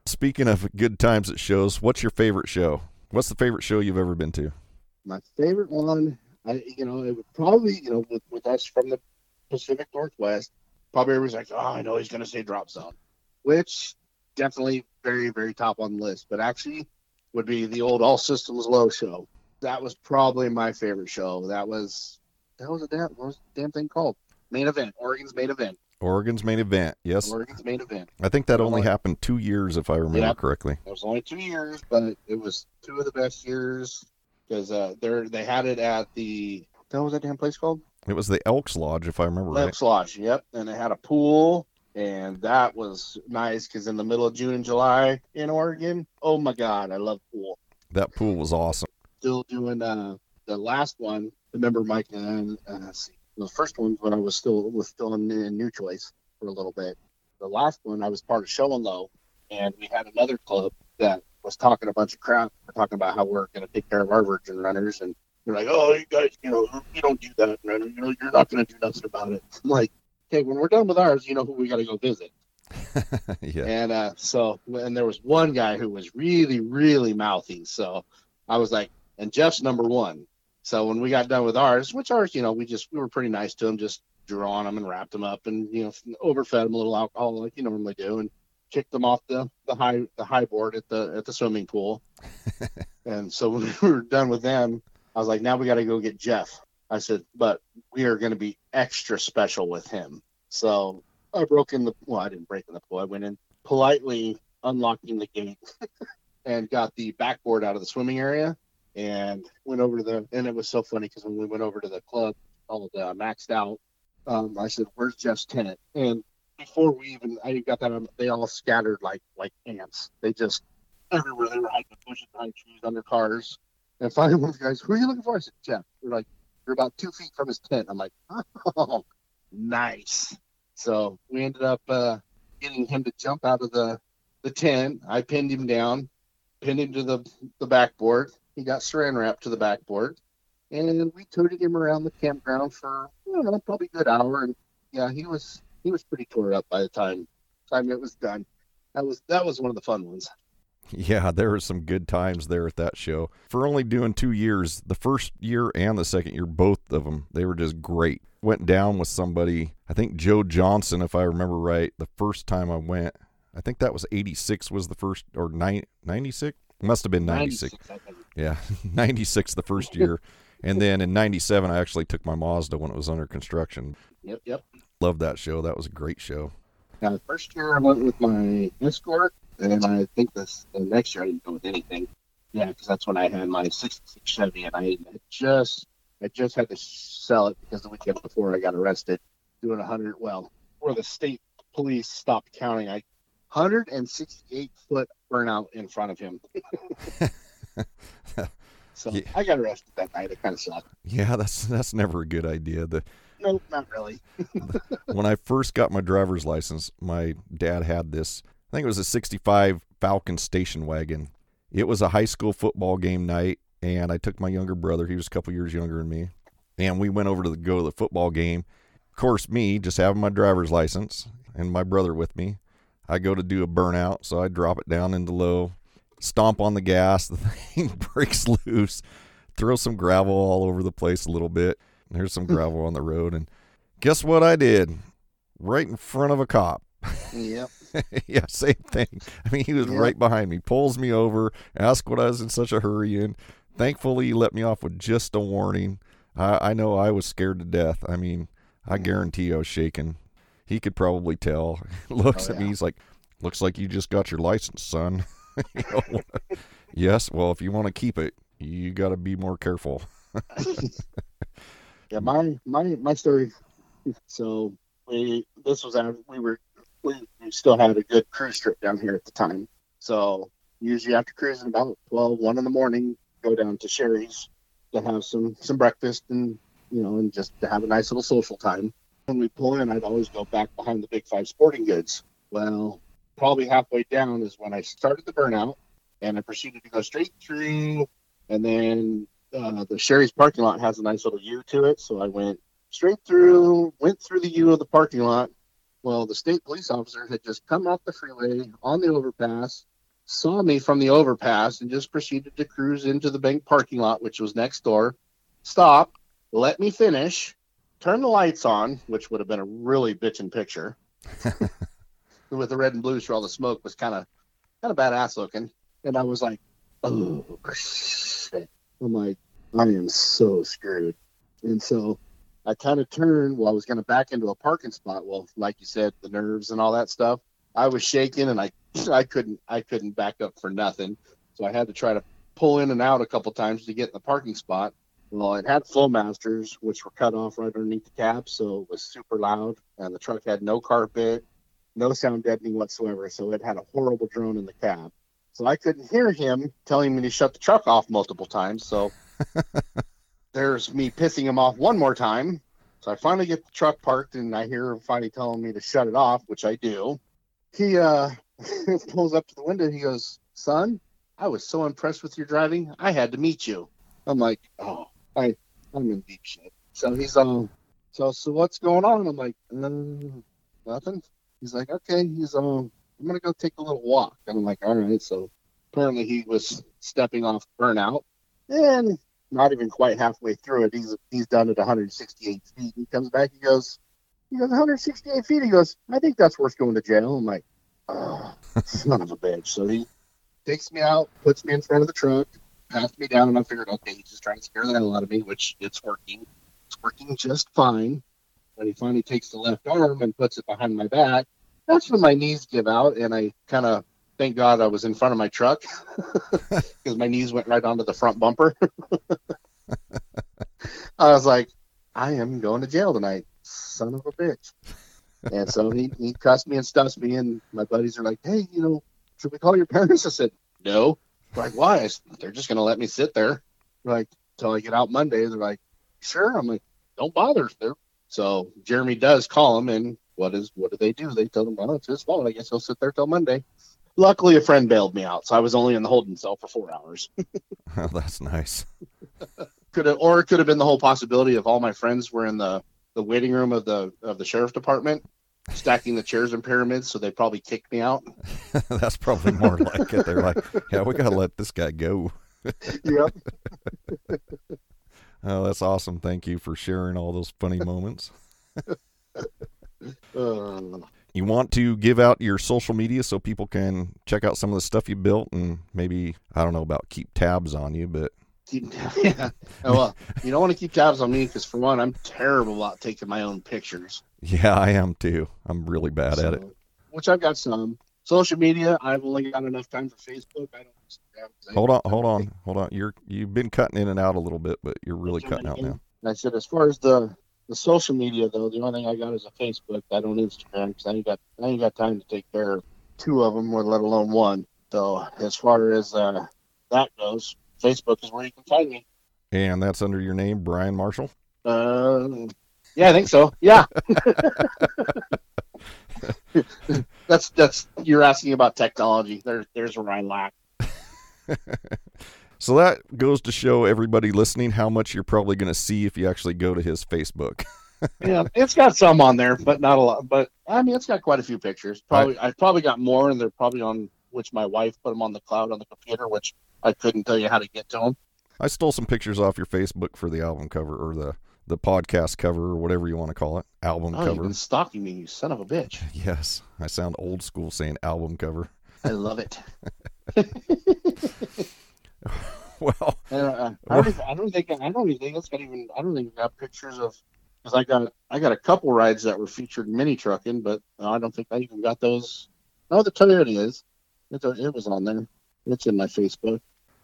Speaking of good times at shows, what's your favorite show? What's the favorite show you've ever been to? My favorite one, I you know, it would probably you know with, with us from the Pacific Northwest, probably everybody's like, oh, I know he's going to say Drop Zone, which definitely very very top on the list, but actually would be the old All Systems Low show. That was probably my favorite show. That was that was a damn what was the damn thing called? Main event. Oregon's main event. Oregon's main event. Yes. Oregon's main event. I think that only happened two years, if I remember yep. correctly. It was only two years, but it was two of the best years because uh, they they had it at the what was that damn place called? It was the Elks Lodge, if I remember Elks right. Elks Lodge. Yep, and they had a pool, and that was nice because in the middle of June and July in Oregon, oh my God, I love pool. That pool was awesome. Still doing uh, the last one. Remember Mike and uh, see, the first one when I was still was still in, in New Choice for a little bit. The last one I was part of Show and Low, and we had another club that was talking a bunch of crap. We're talking about how we're going to take care of our virgin runners, and they're like, "Oh, you guys, you know, you don't do that, runner. You know, you're not going to do nothing about it." I'm like, "Okay, when we're done with ours, you know who we got to go visit." yeah. And uh, so, and there was one guy who was really, really mouthy. So I was like, and Jeff's number one. So when we got done with ours, which ours, you know, we just we were pretty nice to them, just drew on them and wrapped them up, and you know, overfed them a little alcohol like you normally do, and kicked them off the the high the high board at the at the swimming pool. and so when we were done with them, I was like, now we got to go get Jeff. I said, but we are going to be extra special with him. So I broke in the, well, I didn't break in the pool. I went in politely unlocking the gate and got the backboard out of the swimming area and went over to the, and it was so funny because when we went over to the club, all uh, maxed out, um, I said, where's Jeff's tenant? And before we even, I got that, um, they all scattered like, like ants. They just, everywhere. They were hiding in bushes, behind trees, under cars. And finally, one of the guys, who are you looking for? I said, Jeff. They're like, you're about two feet from his tent. I'm like, oh, nice. So we ended up uh, getting him to jump out of the, the tent. I pinned him down, pinned him to the, the backboard. He got saran wrapped to the backboard. And we tooted him around the campground for you know, probably a good hour. And yeah, he was he was pretty tore up by the time time it was done. That was that was one of the fun ones. Yeah, there were some good times there at that show. For only doing two years, the first year and the second year, both of them, they were just great. Went down with somebody, I think Joe Johnson, if I remember right, the first time I went. I think that was 86 was the first, or 96? Must have been 96. 96 yeah, 96 the first year. and then in 97, I actually took my Mazda when it was under construction. Yep, yep. Loved that show. That was a great show. Now, the first year I went with my escort and I think this the next year I didn't go with anything. Yeah, because that's when I had my '66 Chevy, and I just I just had to sell it because the weekend before I got arrested doing a hundred. Well, where the state police stopped counting, I 168 foot burnout in front of him. so yeah. I got arrested that night. It kind of sucked. Yeah, that's that's never a good idea. The no, not really. when I first got my driver's license, my dad had this I think it was a 65 Falcon station wagon. It was a high school football game night, and I took my younger brother. He was a couple years younger than me, and we went over to the, go to the football game. Of course, me just having my driver's license and my brother with me. I go to do a burnout, so I drop it down into low, stomp on the gas. The thing breaks loose, throw some gravel all over the place a little bit. There's some hmm. gravel on the road, and guess what I did? Right in front of a cop. Yep. yeah, same thing. I mean, he was yeah. right behind me, pulls me over, asks what I was in such a hurry in. Thankfully, he let me off with just a warning. I, I know I was scared to death. I mean, I hmm. guarantee I was shaking. He could probably tell. looks oh, at me, he's like, "Looks like you just got your license, son." yes. Well, if you want to keep it, you got to be more careful. yeah, my my my story. So we this was out. we were we, we still had a good cruise trip down here at the time. So usually after cruising about 12, 1 in the morning, go down to Shari's to have some some breakfast and you know and just to have a nice little social time. When we pull in, I'd always go back behind the Big Five Sporting Goods. Well, probably halfway down is when I started the burnout, and I proceeded to go straight through, and then uh, the Shari's parking lot has a nice little U to it, so I went straight through, went through the U of the parking lot, well, the state police officer had just come off the freeway on the overpass, saw me from the overpass, and just proceeded to cruise into the bank parking lot, which was next door. Stop, let me finish, turn the lights on, which would have been a really bitchin' picture. With the red and blues for all the smoke was kind of kind of badass looking. And I was like, oh shit. I'm like, I am so screwed. And so I kind of turned Well, I was going to back into a parking spot. Well, like you said, the nerves and all that stuff. I was shaking and I I couldn't I couldn't back up for nothing. So I had to try to pull in and out a couple times to get in the parking spot. Well, it had Flowmasters, which were cut off right underneath the cab, so it was super loud. And the truck had no carpet, no sound deadening whatsoever, so it had a horrible drone in the cab. So I couldn't hear him telling me to shut the truck off multiple times. So there's me pissing him off one more time. So I finally get the truck parked and I hear him finally telling me to shut it off, which I do. He uh, pulls up to the window. He goes, Son, I was so impressed with your driving. I had to meet you. I'm like, Oh, I, I'm in deep shit. So he's um, so so what's going on? I'm like, uh, nothing. He's like, okay. He's um, I'm gonna go take a little walk. I'm like, all right. So apparently he was stepping off burnout, and not even quite halfway through it. He's he's done at 168 feet. He comes back. He goes, he goes 168 feet. He goes, I think that's worth going to jail. I'm like, oh, son of a bitch. So he takes me out, puts me in front of the truck, pats me down, and I figured, okay, he's just trying to scare the hell out of me, which it's working. it's working just fine. When he finally takes the left arm and puts it behind my back, that's when my knees give out, and I kind of thank God I was in front of my truck because my knees went right onto the front bumper. I was like, I am going to jail tonight, son of a bitch. And so he, he cussed me and stuffs me, and my buddies are like, hey, you know, should we call your parents? I said, no. They're like, why? I said, they're just going to let me sit there. They're like, until I get out Monday. They're like, sure. I'm like, don't bother. They're, so Jeremy does call him, and what is what do they do? They tell him, well, it's his fault. I guess he'll sit there till Monday. Luckily, a friend bailed me out, so I was only in the holding cell for four hours. Oh, that's nice. could have, or it could have been the whole possibility of all my friends were in the the waiting room of the of the sheriff department, stacking the chairs in pyramids, so they probably kicked me out. that's probably more like it. They're like, yeah, we got to let this guy go. Yep. Oh, that's awesome. Thank you for sharing all those funny moments. Uh, You want to give out your social media so people can check out some of the stuff you built and maybe, I don't know about keep tabs on you, but yeah. Oh, well, you don't want to keep tabs on me because, for one, I'm terrible about taking my own pictures. yeah, I am too. I'm really bad at it. Which I've got some social media. I've only got enough time for Facebook. I don't. Instagram I- Hold on, hold on, hold on. You're you've been cutting in and out a little bit, but you're really cutting out again. now. And I said, as far as the the social media though, the only thing I got is a Facebook. I don't Instagram because I ain't got I ain't got time to take care of two of them, or let alone one. So as far as uh, that goes, Facebook is where you can find me. And that's under your name, Brian Marshall. Uh, yeah, I think so. Yeah. that's that's you're asking about technology. There, there's where I lack. So that goes to show everybody listening how much you're probably going to see if you actually go to his Facebook. Yeah, it's got some on there, but not a lot. But I mean, it's got quite a few pictures. Probably, I've probably got more, and they're probably on which my wife put them on the cloud on the computer, which I couldn't tell you how to get to them. I stole some pictures off your Facebook for the album cover or the the podcast cover or whatever you want to call it, album Oh, you've cover. been stalking me, you son of a bitch! Yes, I sound old school saying album cover. I love it. Well, uh, I, don't even, I don't think I don't even think it's got even I don't think I got pictures of because I got I got a couple rides that were featured mini trucking, but I don't think I even got those. No, the Toyota is. It's a, it was on there. It's in my Facebook.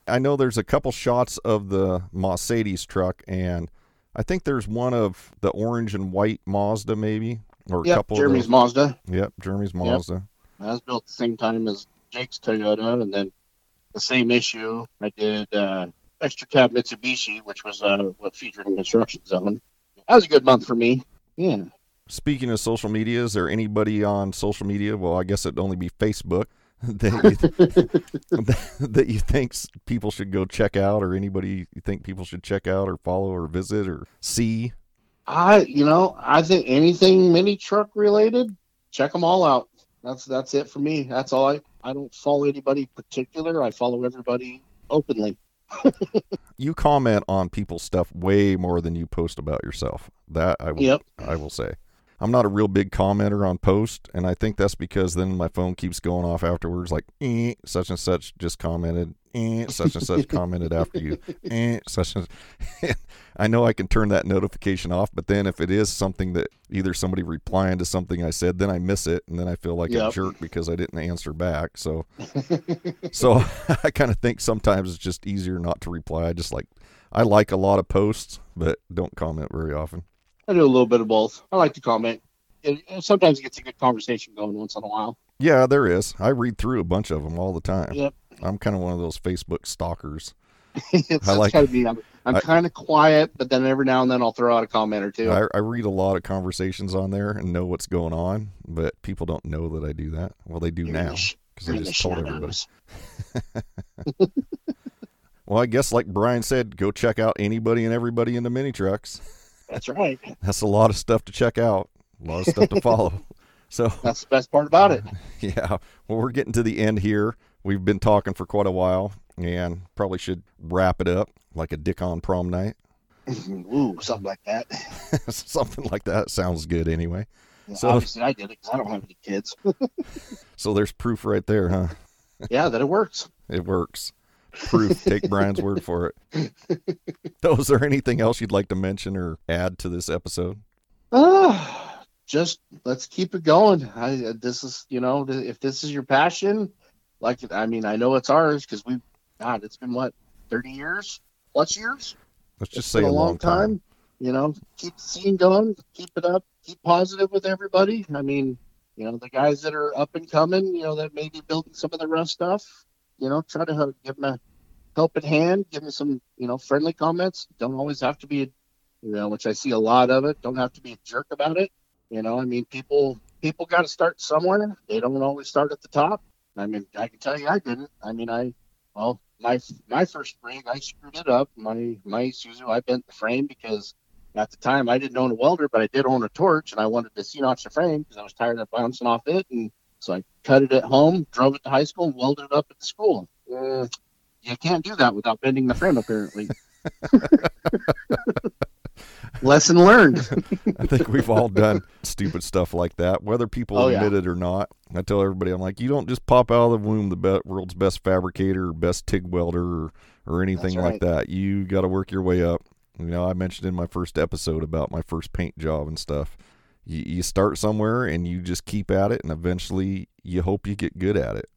I know there's a couple shots of the Mercedes truck, and I think there's one of the orange and white Mazda, maybe, or a Yep, couple. Jeremy's Mazda. Yep, Jeremy's Mazda. That was built at the same time as Jake's Toyota, and then the same issue. I did uh, extra cab Mitsubishi, which was uh, what featured in Construction Zone. That was a good month for me. Yeah. Speaking of social media, is there anybody on social media? Well, I guess it'd only be Facebook that you, that you think people should go check out, or anybody you think people should check out, or follow, or visit, or see. I, you know, I think anything mini truck related, check them all out. That's that's it for me. That's all I. I don't follow anybody particular. I follow everybody openly. You comment on people's stuff way more than you post about yourself. That I will, Yep. I will say. I'm not a real big commenter on post, and I think that's because then my phone keeps going off afterwards, like eh, such and such just commented, eh, such and such commented after you, eh, such and. I know I can turn that notification off, but then if it is something that either somebody replying to something I said, then I miss it, and then I feel like a jerk because I didn't answer back. So, so I kind of think sometimes it's just easier not to reply. I just like I like a lot of posts, but don't comment very often. I do a little bit of both. I like to comment. It, it sometimes gets a good conversation going once in a while. Yeah, there is. I read through a bunch of them all the time. Yep. I'm kind of one of those Facebook stalkers. I like- kind of me. I'm, I'm kind of quiet, but then every now and then I'll throw out a comment or two. I, I read a lot of conversations on there and know what's going on, but people don't know that I do that. Well, they do You're now because I you're in the just told everybody. Well, I guess like Brian said, go check out anybody and everybody in the mini trucks. That's right. That's a lot of stuff to check out, a lot of stuff to follow. So That's the best part about it. Yeah. Well, we're getting to the end here. We've been talking for quite a while and probably should wrap it up like a dick on prom night. Ooh, something like that. Something like that sounds good anyway. Yeah, So- Obviously, I did it because I don't have any kids. So there's proof right there, huh? yeah, that it works. It works. Proof. Take Brian's word for it. So, is there anything else you'd like to mention or add to this episode? Uh, just let's keep it going. I, this is, you know, if this is your passion, like, I mean, I know it's ours because we, God, it's been what, 30 years plus years? Let's just It's say been a long time. You know, keep the scene going, keep it up, keep positive with everybody. I mean, you know, the guys that are up and coming, you know, that may be building some of the rough stuff, you know, try to help, give them a helping hand, give them some, you know, friendly comments. Don't always have to be, you know, which I see a lot of it. Don't have to be a jerk about it. You know, I mean, people people got to start somewhere. They don't always start at the top. I mean, I can tell you, I didn't. I mean, I well, my my first rig, I screwed it up. My my Isuzu, I bent the frame because at the time I didn't own a welder, but I did own a torch, and I wanted to see notch the frame because I was tired of bouncing off it, and so I cut it at home, drove it to high school, welded it up at the school. Mm, you can't do that without bending the frame, apparently. Lesson learned. I think we've all done stupid stuff like that, whether people Oh, yeah. admit it or not. I tell everybody, I'm like, you don't just pop out of the womb the be- world's best fabricator or best TIG welder or, or anything That's like that. You got to work your way up. You know, I mentioned in my first episode about my first paint job and stuff. You, you start somewhere and you just keep at it, and eventually you hope you get good at it.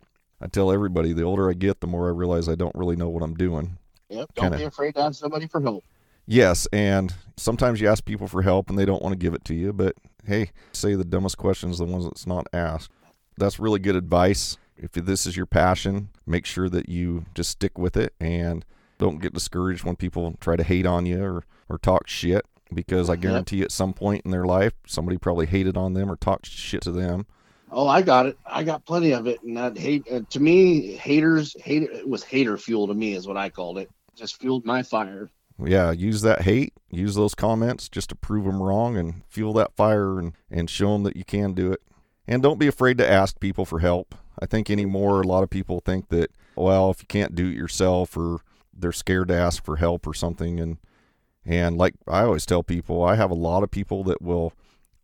I tell everybody, the older I get, the more I realize I don't really know what I'm doing. Yep, don't Kinda. be afraid to ask somebody for help. Yes, and sometimes you ask people for help and they don't want to give it to you, but hey, say the dumbest questions, the ones that's not asked. That's really good advice. If this is your passion, make sure that you just stick with it and don't get discouraged when people try to hate on you or, or talk shit because I Yep. guarantee at some point in their life somebody probably hated on them or talked shit to them. Oh, I got it. I got plenty of it, and that hate uh, to me, haters, hate it was hater fuel to me, is what I called it. Just fueled my fire. Yeah, use that hate, use those comments just to prove them wrong and fuel that fire and, and show them that you can do it. And don't be afraid to ask people for help. I think anymore, a lot of people think that, well, if you can't do it yourself or they're scared to ask for help or something. And, and like I always tell people, I have a lot of people that will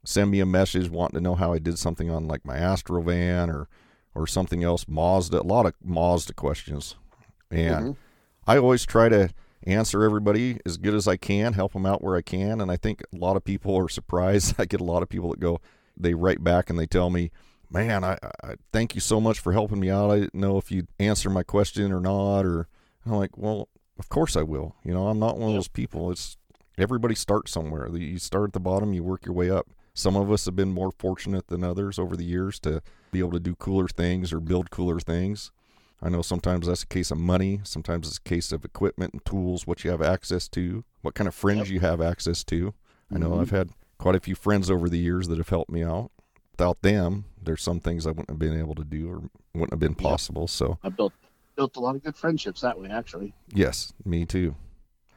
send me a message wanting to know how I did something on like my Astrovan or, or something else, Mazda, a lot of Mazda questions. And Mhm. I always try to answer everybody as good as I can, help them out where I can. And I think a lot of people are surprised. I get a lot of people that go, they write back and they tell me, man, I, I thank you so much for helping me out. I didn't know if you'd answer my question or not. Or I'm like, well, of course I will. You know, I'm not one of those people. It's everybody starts somewhere. You start at the bottom, you work your way up. Some of us have been more fortunate than others over the years to be able to do cooler things or build cooler things. I know sometimes that's a case of money, sometimes it's a case of equipment and tools, what you have access to, what kind of friends Yep. you have access to. I know Mhm. I've had quite a few friends over the years that have helped me out. Without them, there's some things I wouldn't have been able to do or wouldn't have been possible. So, I built built a lot of good friendships that way, actually. yes, me too.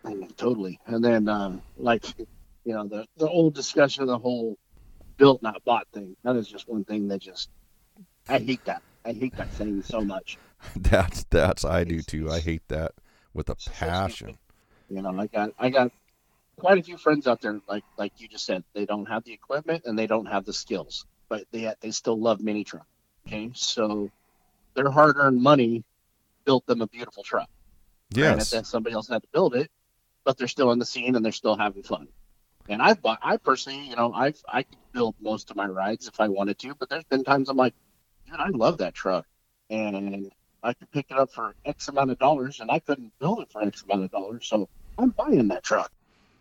Mm, Totally. And then, um, like, you know, the the old discussion of the whole built not bought thing. That is just one thing that just I hate that. I hate that saying so much. That's that's I do too. I hate that with a passion. You know, I got I got quite a few friends out there, like like you just said, they don't have the equipment and they don't have the skills, but they they still love mini truck. Okay, so their hard earned money built them a beautiful truck. Granted, Yes. that somebody else had to build it, but they're still in the scene and they're still having fun. And I've bought, I personally, you know, I've I could build most of my rides if I wanted to, but there's been times I'm like, dude, I love that truck, and I could pick it up for X amount of dollars, and I couldn't build it for X amount of dollars, so I'm buying that truck.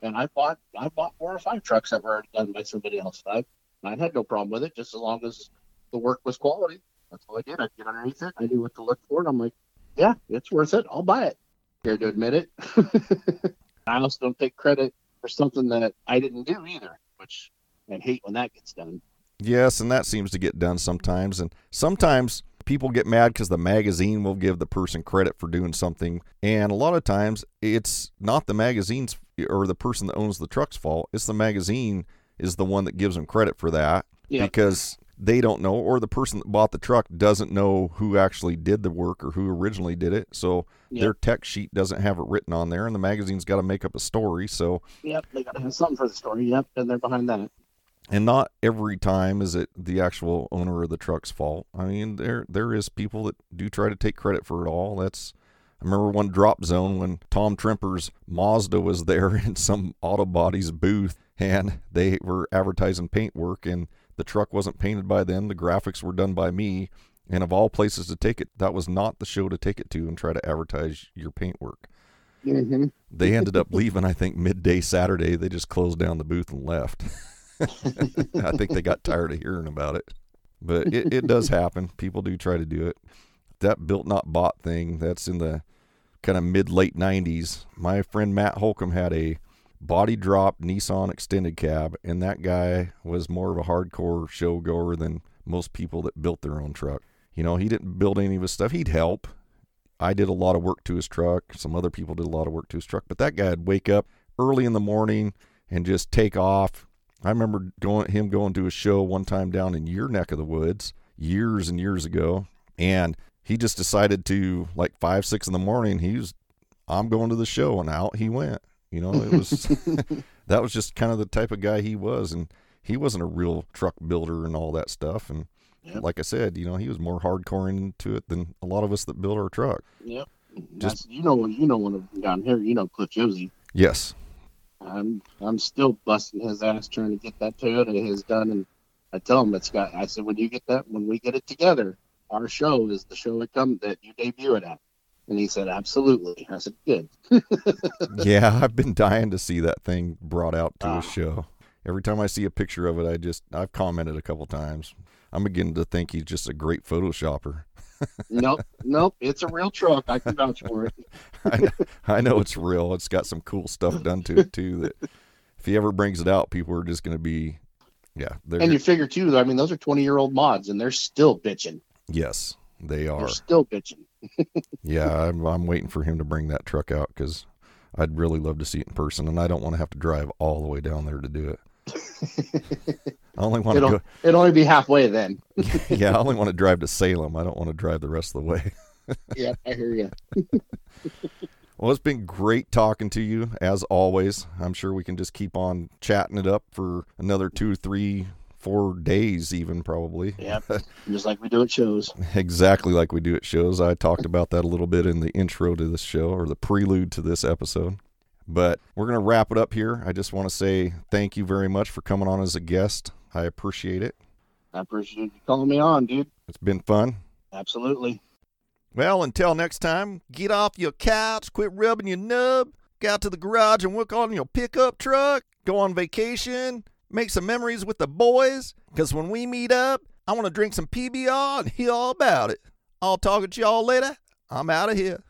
And I bought, I bought four or five trucks that were already done by somebody else. I, I had no problem with it, just as long as the work was quality. That's all I did. I get underneath it. I knew what to look for, and I'm like, yeah, it's worth it. I'll buy it. Scared to admit it. I also don't take credit for something that I didn't do either, which I hate when that gets done. Yes, and that seems to get done sometimes. And sometimes people get mad because the magazine will give the person credit for doing something. And a lot of times it's not the magazine's or the person that owns the truck's fault. It's the magazine is the one that gives them credit for that Yeah. because they don't know, or the person that bought the truck doesn't know who actually did the work or who originally did it. So Yep. their tech sheet doesn't have it written on there, and the magazine's got to make up a story. So Yep, they gotta have something for the story. Yep, and they're behind that. and not every time is it the actual owner of the truck's fault. I mean, there there is people that do try to take credit for it all. That's I remember one drop zone when Tom Trimper's Mazda was there in some auto bodies booth and they were advertising paint work and the truck wasn't painted by them. The graphics were done by me. And of all places to take it, that was not the show to take it to and try to advertise your paint work. Mm-hmm. They ended up leaving, I think, midday Saturday. They just closed down the booth and left. I think they got tired of hearing about it. But it, it does happen. People do try to do it. That built not bought thing, that's in the kind of mid late 90s. My friend Matt Holcomb had a body drop Nissan extended cab, and that guy was more of a hardcore show goer than most people that built their own truck. You know, he didn't build any of his stuff. He'd help. I did a lot of work to his truck. Some other people did a lot of work to his truck, but that guy'd wake up early in the morning and just take off. I remember going him going to a show one time down in your neck of the woods years and years ago, and he just decided to like five six in the morning. He was, I'm going to the show, and out he went. You know, it was that was just kind of the type of guy he was, and he wasn't a real truck builder and all that stuff. And Yep. like I said, you know, he was more hardcore into it than a lot of us that build our truck. Yep. Just- That's, you know, you know one of them down here. You know Cliff Josie. Yes, I'm I'm still busting his ass trying to get that Toyota of his done, and I tell him it's got. I said when you get that, when we get it together, our show is the show it come that you debut it at. And he said absolutely. I said good. yeah, I've been dying to see that thing brought out to Ah. a show. Every time I see a picture of it, I just I've commented a couple times. I'm beginning to think he's just a great photoshopper. nope, nope. It's a real truck. I can vouch for it. I know, I know it's real. It's got some cool stuff done to it too. That if he ever brings it out, people are just going to be, yeah, And you figure too. I mean, those are 20 year old mods, and they're still bitching. yes, they are. They're still bitching. Yeah, I'm, I'm waiting for him to bring that truck out because I'd really love to see it in person, and I don't want to have to drive all the way down there to do it. I only want to It'll go. it'll only be halfway then. Yeah, I only want to drive to Salem. I don't want to drive the rest of the way. yeah, I hear you. Well, it's been great talking to you as always. I'm sure we can just keep on chatting it up for another two, three, four days, even probably. Yeah, Just like we do at shows. exactly like we do at shows. I talked about that a little bit in the intro to this show or the prelude to this episode. But we're going to wrap it up here. I just want to say thank you very much for coming on as a guest. I appreciate it. I appreciate you calling me on, dude. It's been fun. Absolutely. Well, until next time, get off your couch, quit rubbing your nub, get out to the garage and work on your pickup truck, go on vacation, make some memories with the boys, because when we meet up, I want to drink some PBR and hear all about it. I'll talk to y'all later. I'm out of here.